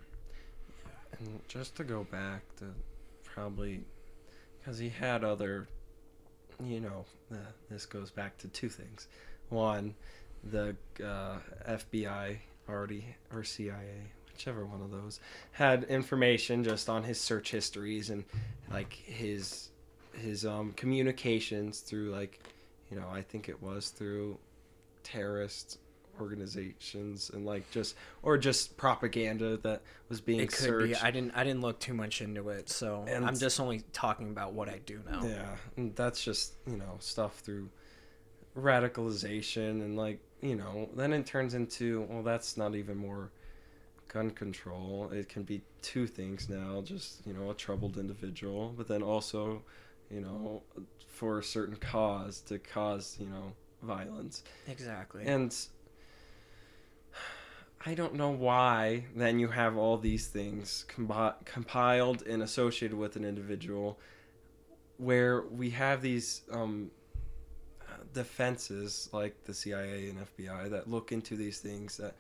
And just to go back to probably because he had other, you know, uh, this goes back to two things. One, the uh, FBI already or CIA, whichever one of those, had information just on his search histories and like his his um communications through like, you know, I think it was through terrorist organizations and like just or just propaganda that was being it could searched. be. I didn't. I didn't look too much into it, so And- I'm just only talking about what I do know. Yeah, and that's just you know stuff through radicalization and like you know then it turns into well that's not even more gun control. It can be two things now, just you know a troubled individual, but then also you know for a certain cause to cause you know violence Exactly. and. I don't know why then you have all these things combi- compiled and associated with an individual where we have these um, defenses like the CIA and FBI that look into these things that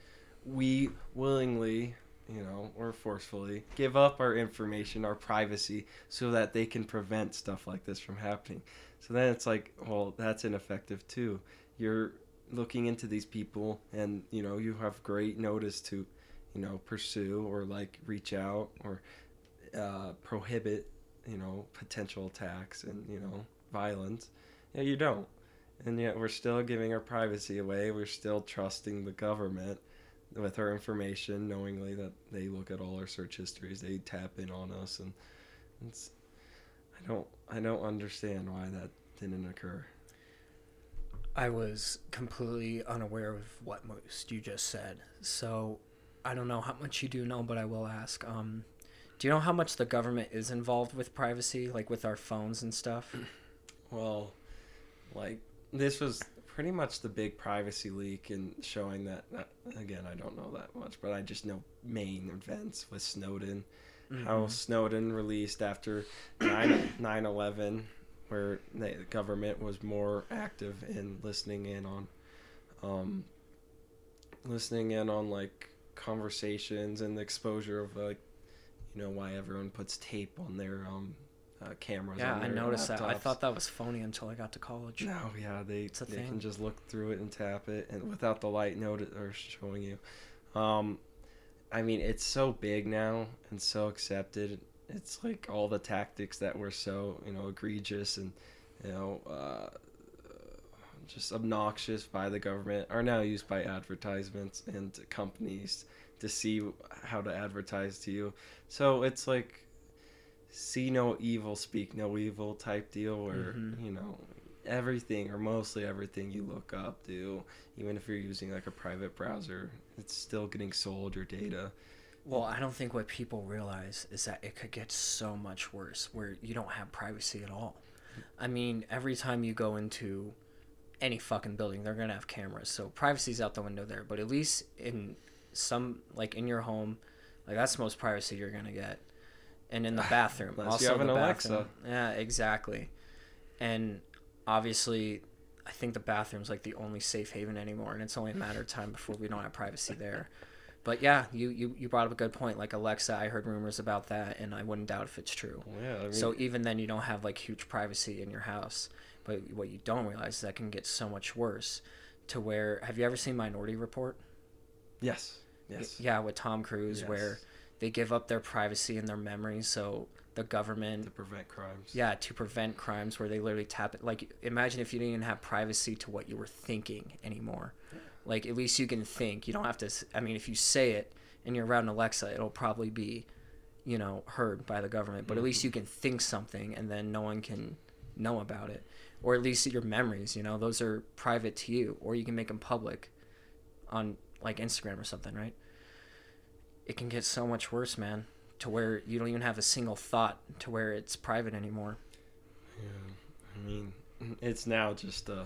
we willingly, you know, or forcefully give up our information, our privacy, so that they can prevent stuff like this from happening. So then it's like, well, that's ineffective too. You're looking into these people, and you know, you have great notice to, you know, pursue or like reach out or uh, prohibit, you know, potential attacks and you know, violence. Yeah, you don't. And yet we're still giving our privacy away. We're still trusting the government with our information, knowingly that they look at all our search histories, they tap in on us, and it's. I don't. I don't understand why that didn't occur. I was completely unaware of what most you just said. So I don't know how much you do know, but I will ask. Um, do you know how much the government is involved with privacy, like with our phones and stuff? Well, like this was pretty much the big privacy leak and showing that. Again, I don't know that much, but I just know main events with Snowden. How Snowden released after 9 9 11, where the government was more active in listening in on, um, listening in on like conversations and the exposure of like, you know, why everyone puts tape on their um, uh, cameras. Yeah, I noticed that. I thought that was phony until I got to college. No, yeah, they they thing. can just look through it and tap it, and without the light note or showing you. Um, I mean, it's so big now and so accepted. It's like all the tactics that were so you know egregious and you know uh, just obnoxious by the government are now used by advertisements and companies to see how to advertise to you. So it's like see no evil, speak no evil type deal where, Mhm. you know, everything or mostly everything you look up do, even if you're using like a private browser, it's still getting sold your data. Well, I don't think what people realize is that it could get so much worse where you don't have privacy at all. I mean, every time you go into any fucking building, they're going to have cameras. So privacy's out the window there, but at least in some like in your home, like that's the most privacy you're going to get. And in the bathroom, Unless also you have an bathroom. Alexa. Yeah, exactly. And obviously I think the bathroom's like the only safe haven anymore, and it's only a matter of time before we don't have privacy there. But yeah, you, you, you brought up a good point. Like Alexa, I heard rumors about that, and I wouldn't doubt if it's true. Yeah, I mean, So even then, you don't have like huge privacy in your house. But what you don't realize is that can get so much worse. To where have you ever seen Minority Report? Yes. Yes. Yeah, with Tom Cruise, where Yes. They give up their privacy and their memories, so the government To prevent crimes. yeah to prevent crimes where they literally tap it. Like imagine if you didn't even have privacy to what you were thinking anymore. Like at least you can think. You don't have to I mean if you say it and you're around alexa it'll probably be you know heard by the government. But at least mm-hmm. you can think something and then no one can know about it. Or at least your memories you know those are private to you. Or you can make them public on like instagram or something right it can get so much worse man to where you don't even have a single thought to where it's private anymore Yeah. I mean, it's now just a.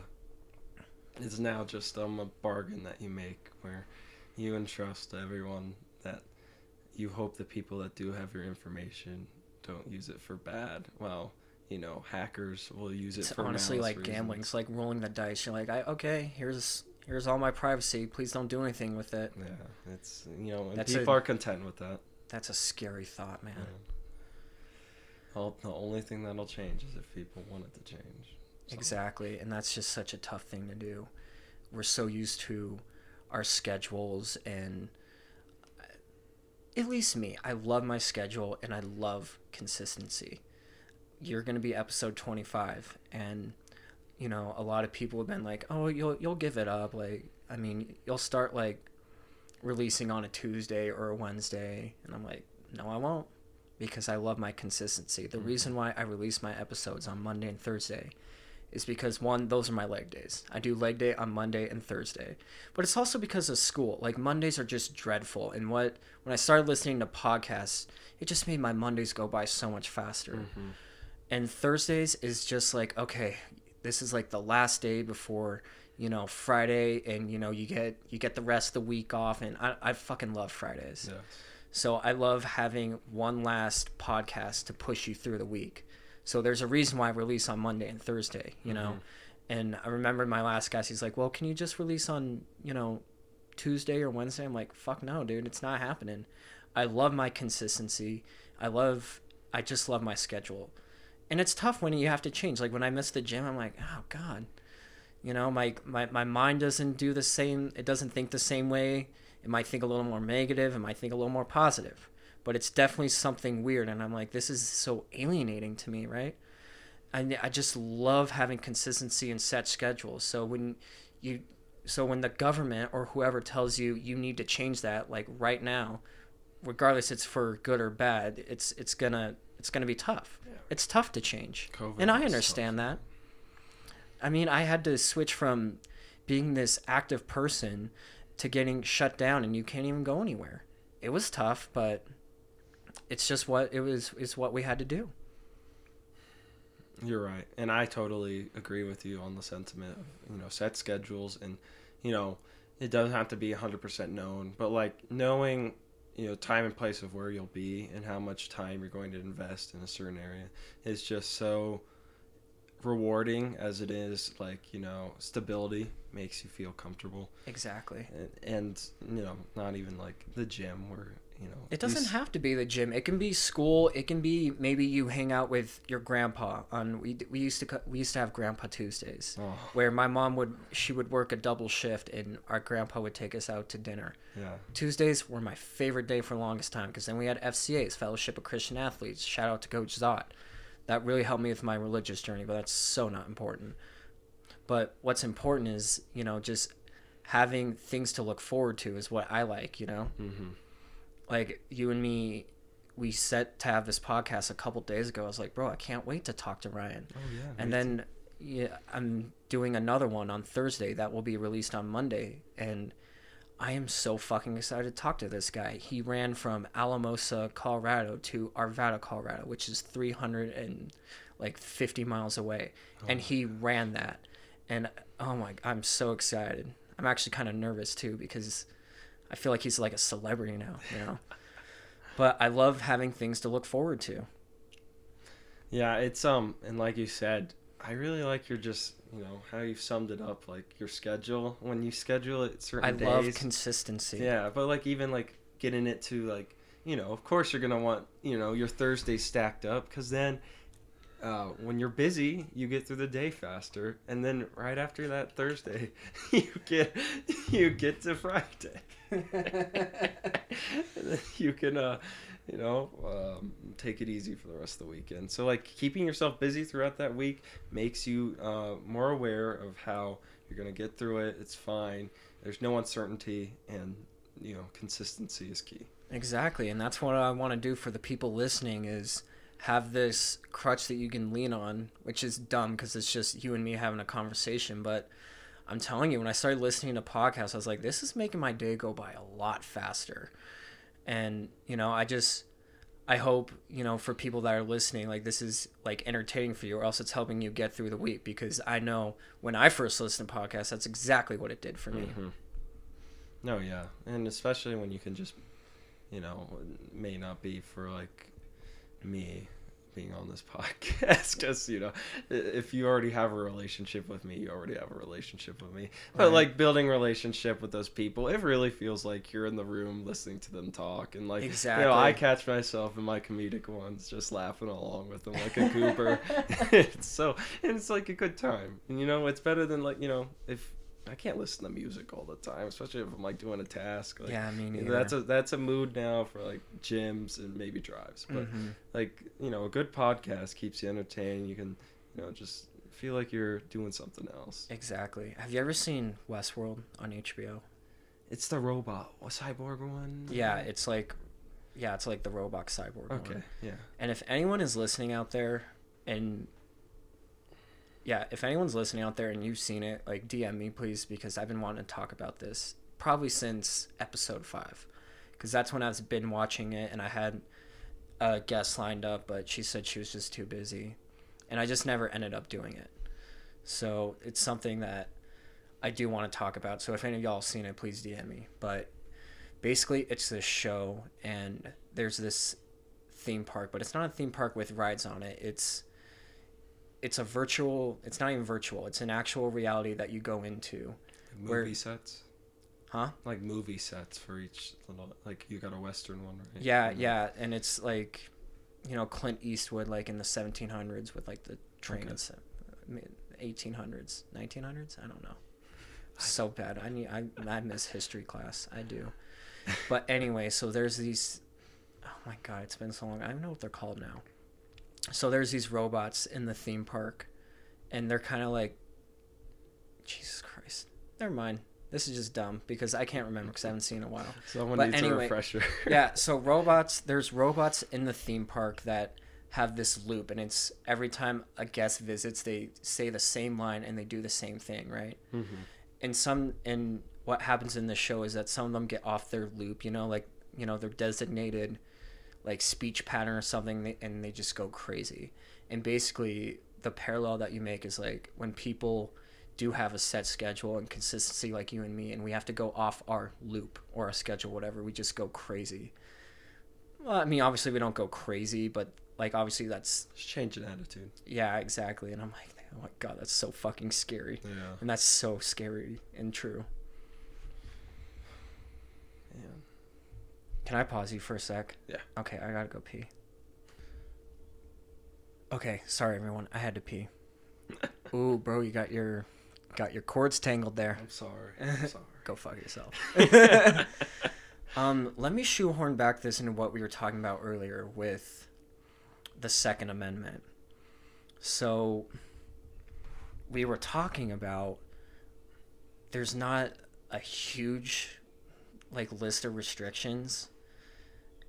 It's now just um a bargain that you make where you entrust everyone that you hope the people that do have your information don't use it for bad. Well, you know, hackers will use it it's for honestly like gambling it's like rolling the dice you're like I, okay here's here's all my privacy please don't do anything with it Yeah, it's you know, and That's people a- are content with that. that's a scary thought man Well, the only thing that'll change is if people want it to change. So, Exactly, and that's just such a tough thing to do. We're so used to our schedules, and uh, at least me, I love my schedule and I love consistency. You're gonna be episode 25, and you know a lot of people have been like, "Oh, you'll you'll give it up." Like, I mean, you'll start like releasing on a Tuesday or a Wednesday, and I'm like, "No, I won't." Because I love my consistency. The reason why I release my episodes on Monday and Thursday is because one, those are my leg days. I do leg day on Monday and Thursday. But it's also because of school. Like Mondays are just dreadful. And what when I started listening to podcasts, it just made my Mondays go by so much faster. Mhm. And Thursdays is just like, okay, this is like the last day before, you know, Friday and you know, you get you get the rest of the week off and I, I fucking love Fridays. Yeah. So I love having one last podcast to push you through the week. So there's a reason why I release on Monday and Thursday, you know. Mm-hmm. And I remember my last guest, he's like, "Well, can you just release on, you know, Tuesday or Wednesday?" I'm like, "Fuck no, dude, it's not happening." I love my consistency. I love I just love my schedule. And it's tough when you have to change. Like when I miss the gym, I'm like, "Oh god." You know, my my my mind doesn't do the same it doesn't think the same way. It might think a little more negative, it might think a little more positive. But it's definitely something weird and I'm like, this is so alienating to me, right? I, I just love having consistency and set schedules. So when you so when the government or whoever tells you you need to change that like right now, regardless it's for good or bad, it's it's gonna it's gonna be tough. It's tough to change, COVID and I understand that. I mean, I had to switch from being this active person to getting shut down, and you can't even go anywhere. It was tough, but it's just what it was. Is what we had to do. You're right, and I totally agree with you on the sentiment of you know set schedules, and you know it doesn't have to be 100% known, but like knowing you know time and place of where you'll be and how much time you're going to invest in a certain area is just so rewarding as it is like you know stability makes you feel comfortable Exactly. and, and you know not even like the gym where you know It doesn't these- have to be the gym. It can be school. It can be maybe you hang out with your grandpa on. We, we used to we used to have Grandpa Tuesdays, oh where my mom would she would work a double shift and our grandpa would take us out to dinner. yeah Tuesdays were my favorite day for the longest time because then we had FCA's Fellowship of Christian Athletes. Shout out to Coach Zott. That really helped me with my religious journey, but that's so not important. But what's important is you know just having things to look forward to is what I like. You know mm-hmm. Like you and me we set to have this podcast a couple days ago. I was like bro i can't wait to talk to ryan. Oh yeah. And then yeah i'm doing another one on thursday that will be released on monday. And i am so fucking excited to talk to this guy. He ran from alamosa colorado to arvada colorado which is 300 and like 50 miles away. And he ran that. And oh my i'm so excited. I'm actually kind of nervous too because I feel like he's like a celebrity now, you know. but I love having things to look forward to. Yeah, it's um and like you said, I really like your just you know how you've summed it up, like your schedule when you schedule it certain I days. love consistency. yeah, but like even like getting it to like you know, of course you're gonna want you know your Thursday stacked up because then uh, when you're busy, you get through the day faster, and then right after that Thursday, you get you get to Friday. You can, uh, you know, um, take it easy for the rest of the weekend. So like keeping yourself busy throughout that week makes you uh, more aware of how you're gonna get through it. It's fine. There's no uncertainty, and you know, consistency is key. Exactly, and that's what I want to do for the people listening is have this crutch that you can lean on, which is dumb because it's just you and me having a conversation. But I'm telling you, when I started listening to podcasts, I was like, this is making my day go by a lot faster. And you know, I just I hope you know for people that are listening, like this is like entertaining for you, or else it's helping you get through the week. Because I know when I first listened to podcasts, that's exactly what it did for me. Mhm. No, yeah, and especially when you can just, you know, may not be for like me being on this podcast because you know if you already have a relationship with me you already have a relationship with me. But like building relationship with those people it really feels like you're in the room listening to them talk and like you know i catch myself in my comedic ones just laughing along with them like a goober. It's so and it's like a good time. And you know it's better than like you know if I can't listen to music all the time, especially if I'm like doing a task. Like, Yeah, me neither. That's a that's a mood now for like gyms and maybe drives. But Mhm. like you know, a good podcast keeps you entertained. You can you know just feel like you're doing something else. Exactly. Have you ever seen Westworld on HBO? It's the robot, a cyborg one. Yeah, it's like, yeah, it's like the robot cyborg. One. Okay. One. Yeah. And if anyone is listening out there, and yeah, if anyone's listening out there and you've seen it, like DM me please because I've been wanting to talk about this probably since episode five, because that's when I've been watching it and I had a guest lined up, but she said she was just too busy, and I just never ended up doing it. So it's something that I do want to talk about. So if any of y'all seen it, please DM me. But basically, it's this show, and there's this theme park, but it's not a theme park with rides on it. It's it's a virtual. It's not even virtual. It's an actual reality that you go into. Movie Where- sets. Huh? Like movie sets for each little. Like you got a western one, right? Yeah, yeah, and it's like, you know, Clint Eastwood, like in the 1700s with like the train Okay. and se- I mean, 1800s, 1900s. I don't know. So bad. I need. I I miss history class. I do. But anyway, so there's these. Oh my god, it's been so long. I don't know what they're called now. So there's these robots in the theme park, and they're kind of like. Jesus Christ. Never mind. This is just dumb because I can't remember because I haven't seen in a while Someone But needs a anyway, refresher. yeah, so robots, there's robots in the theme park that have this loop, and it's every time a guest visits, they say the same line and they do the same thing, right? Mhm. And some, and what happens in the show is that some of them get off their loop, you know, like, you know, they're designated like speech pattern or something, and they just go crazy. And basically, the parallel that you make is like when people do have a set schedule and consistency like you and me and we have to go off our loop or our schedule whatever we just go crazy well i mean obviously we don't go crazy but like obviously that's Just change an attitude. yeah exactly and i'm like oh my god that's so fucking scary Yeah. and that's so scary and true Yeah. Can i pause you for a sec Yeah. okay i gotta go pee okay sorry everyone i had to pee ooh bro you got your got your cords tangled there I'm sorry. I'm sorry. go fuck yourself. um, let me shoehorn back this into what we were talking about earlier with the Second Amendment. So we were talking about there's not a huge like list of restrictions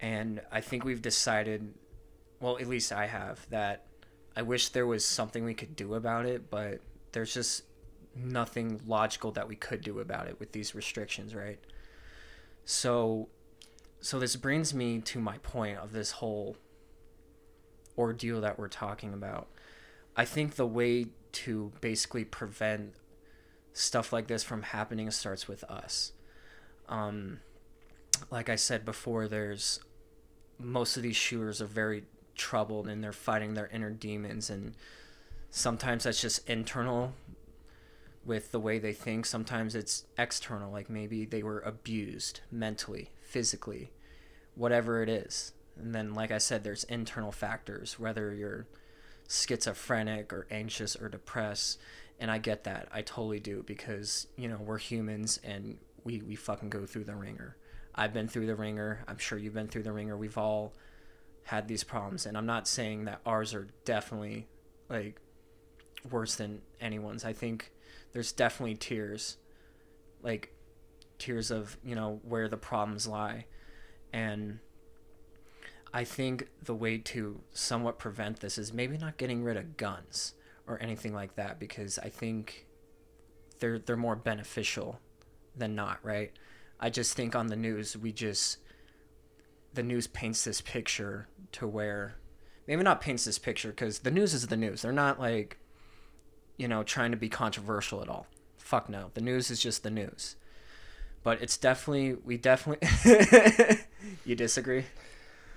and I think we've decided well at least I have that I wish there was something we could do about it but there's just nothing logical that we could do about it with these restrictions, right? So so this brings me to my point of this whole ordeal that we're talking about. I think the way to basically prevent stuff like this from happening starts with us. Um, like I said before, there's most of these shooters are very troubled and they're fighting their inner demons, and sometimes that's just internal with the way they think. Sometimes it's external, like maybe they were abused mentally, physically, whatever it is. And then, like I said, there's internal factors, whether you're schizophrenic or anxious or depressed. And I get that. I totally do because, you know, we're humans and we, we fucking go through the wringer. I've been through the wringer. I'm sure you've been through the wringer. We've all had these problems. And I'm not saying that ours are definitely like worse than anyone's. I think there's definitely tiers, like tiers of, you know, where the problems lie. And I think the way to somewhat prevent this is maybe not getting rid of guns or anything like that because I think they're they're more beneficial than not, right? I just think on the news we just the news paints this picture to where maybe not paints this picture because the news is the news. They're not like you know trying to be controversial at all. Fuck no. The news is just the news. But it's definitely we definitely you disagree?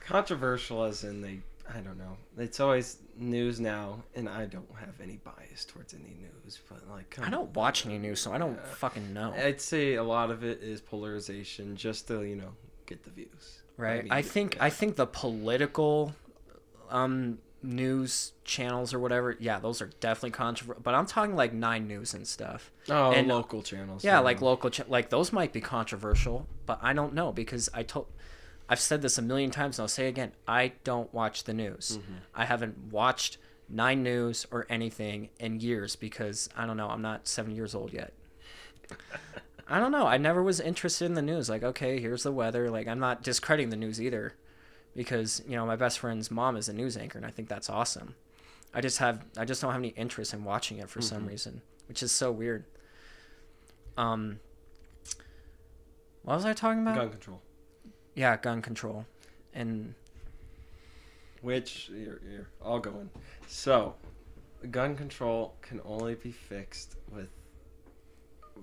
Controversial as in they, I don't know. It's always news now, and I don't have any bias towards any news, but like, I don't watch any news, so I don't fucking know. I'd say a lot of it is polarization, just to you know get the views. right i think i think the political um news channels or whatever yeah those are definitely controversial but i'm talking like nine news and stuff Oh, and- local channels. yeah like local ch- like those might be controversial but i don't know because i told i've said this a million times and i'll say again i don't watch the news i haven't watched nine news or anything in years because i don't know i'm not seven years old yet I don't know. I never was interested in the news. Like, okay, here's the weather. Like, I'm not discrediting the news either, because you know my best friend's mom is a news anchor, and I think that's awesome. I just have, I just don't have any interest in watching it for some reason, which is so weird. Um, what was I talking about? gun control, Yeah, gun control, and which you're, you're all going. So, gun control can only be fixed with,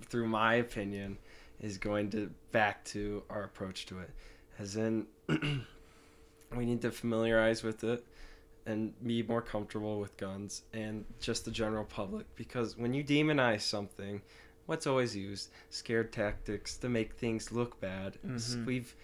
through my opinion, is going to back to our approach to it, as in we need to familiarize with it and be more comfortable with guns and just the general public. Because when you demonize something what's always used? Scared tactics to make things look bad. Mhm. we've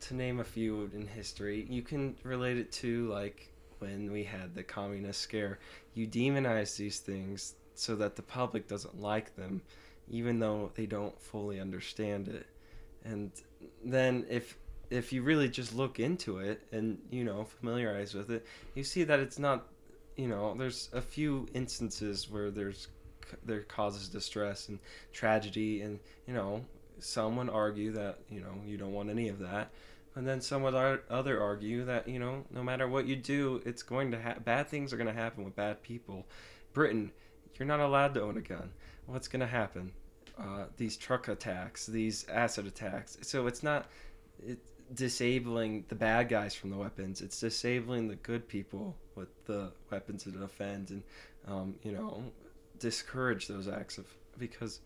to name a few in history you can relate it to like when we had the communist scare. You demonize these things so that the public doesn't like them even though they don't fully understand it. And then if if you really just look into it and you know familiarize with it you see that it's not you know there's a few instances where there's there causes distress and tragedy and you know some would argue that you know you don't want any of that. And then some would ar- other argue that you know no matter what you do it's going to ha- bad things are going to happen with bad people. Britain you're not allowed to own a gun. What's going to happen? Uh, these truck attacks these acid attacks. So it's not it, disabling the bad guys from the weapons. It's disabling the good people with the weapons to defend and, um, you know, discourage those acts of because,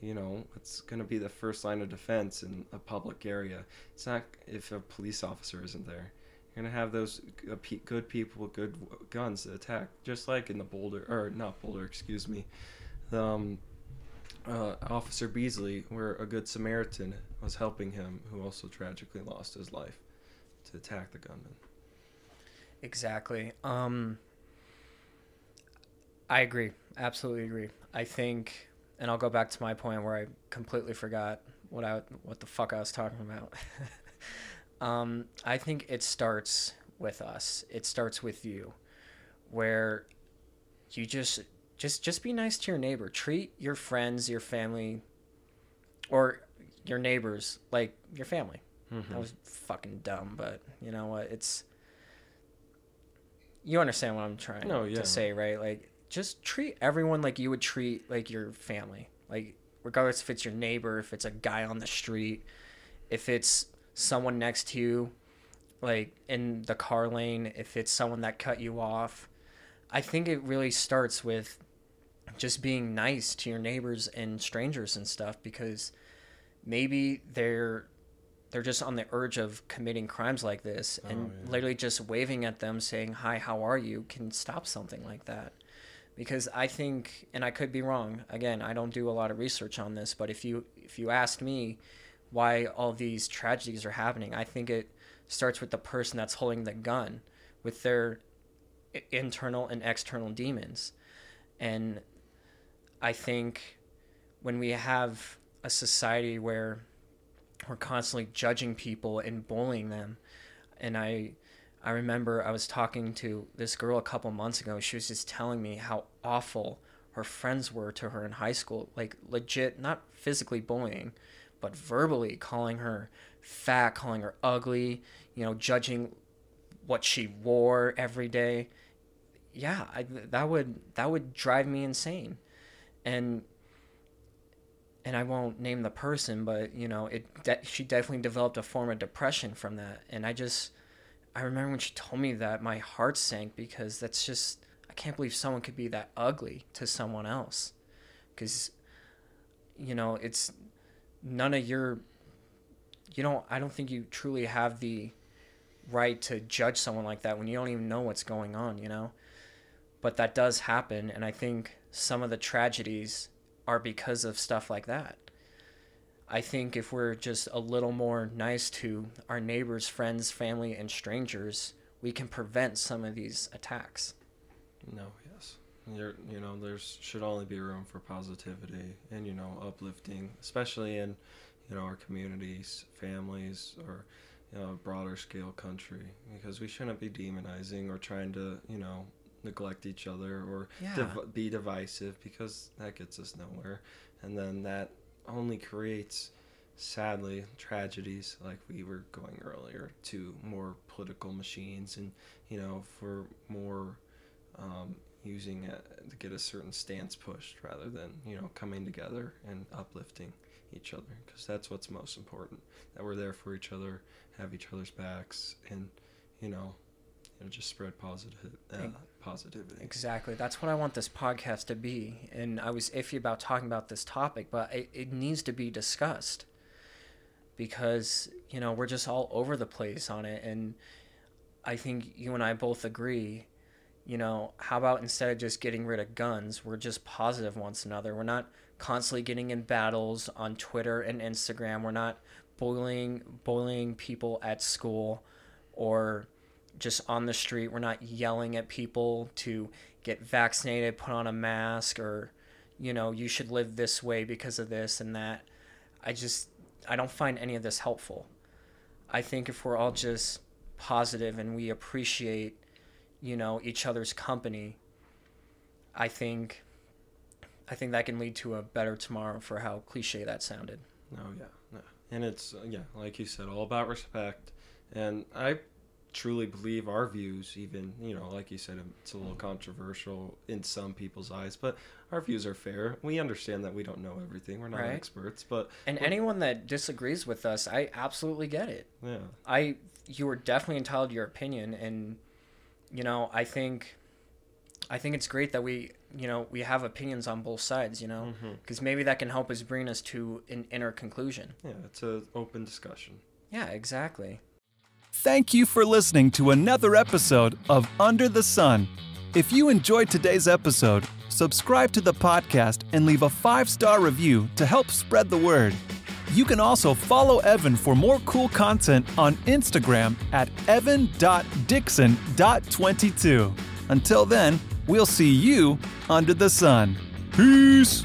you know, it's going to be the first line of defense in a public area. It's not if a police officer isn't there. You're going to have those uh, good people with good guns to attack, just like in the Boulder, or not Boulder, excuse me, um, uh, Officer Beasley, where a good Samaritan was helping him, who also tragically lost his life to attack the gunman. Exactly. Um I agree. Absolutely agree. I think and I'll go back to my point where I completely forgot what I what the fuck I was talking about. um I think it starts with us. It starts with you where you just just just be nice to your neighbor. Treat your friends, your family or your neighbors like your family. That was fucking dumb, but you know what? It's you understand what I'm trying No, yeah. to say, right? Like just treat everyone like you would treat like your family. Like regardless if it's your neighbor, if it's a guy on the street, if it's someone next to you like in the car lane, if it's someone that cut you off. I think it really starts with just being nice to your neighbors and strangers and stuff because maybe they're they're just on the urge of committing crimes like this and oh, yeah. literally just waving at them saying hi how are you can stop something like that because i think and i could be wrong again i don't do a lot of research on this but if you if you ask me why all these tragedies are happening i think it starts with the person that's holding the gun with their internal and external demons. And I think when we have a society where we're constantly judging people and bullying them, and I I remember I was talking to this girl a couple months ago. She was just telling me how awful her friends were to her in high school. Like legit, not physically bullying, but verbally calling her fat, calling her ugly, you know, judging what she wore every day. Yeah, I, that would that would drive me insane. And and I won't name the person, but you know, it de- she definitely developed a form of depression from that. And I just I remember when she told me that my heart sank because that's just I can't believe someone could be that ugly to someone else. Cuz you know, it's none of your you don't I don't think you truly have the right to judge someone like that when you don't even know what's going on, you know? But that does happen and I think some of the tragedies are because of stuff like that. I think if we're just a little more nice to our neighbors, friends, family, and strangers, we can prevent some of these attacks. No, yes. There, you know, there should only be room for positivity and you know uplifting, especially in, you know, our communities, families, or you know, a broader scale country, because we shouldn't be demonizing or trying to, you know, neglect each other or Yeah. div- be divisive because that gets us nowhere, and then that only creates sadly tragedies like we were going earlier to more political machines and you know for more um, using it to get a certain stance pushed rather than you know coming together and uplifting each other. Because that's what's most important that we're there for each other have each other's backs and you know you know just spread positive uh, positivity Exactly. That's what I want this podcast to be. And I was iffy about talking about this topic, but it, it needs to be discussed because, you know, we're just all over the place on it. And I think you and I both agree, you know, how about instead of just getting rid of guns, we're just positive once another. We're not constantly getting in battles on Twitter and Instagram. We're not bullying bullying people at school or just on the street. We're not yelling at people to get vaccinated, put on a mask, or, you know, you should live this way because of this and that. I just, I don't find any of this helpful. I think if we're all just positive and we appreciate, you know, each other's company, I think, I think that can lead to a better tomorrow for how cliche that sounded. Oh yeah, no. And it's yeah, like you said, all about respect. And I truly believe our views, even you know, like you said, it's a little controversial in some people's eyes, but our views are fair. We understand that we don't know everything. We're not Right. experts, but And anyone that disagrees with us, I absolutely get it. yeah, I you are definitely entitled to your opinion and you know I think I think it's great that we you know we have opinions on both sides you know mm-hmm. because maybe that can help us bring us to an inner conclusion yeah, it's an open discussion. yeah exactly Thank you for listening to another episode of Under the Sun. If you enjoyed today's episode, subscribe to the podcast and leave a five star review to help spread the word. You can also follow Evan for more cool content on Instagram at evan.dixon.22. Until then, we'll see you under the sun. Peace!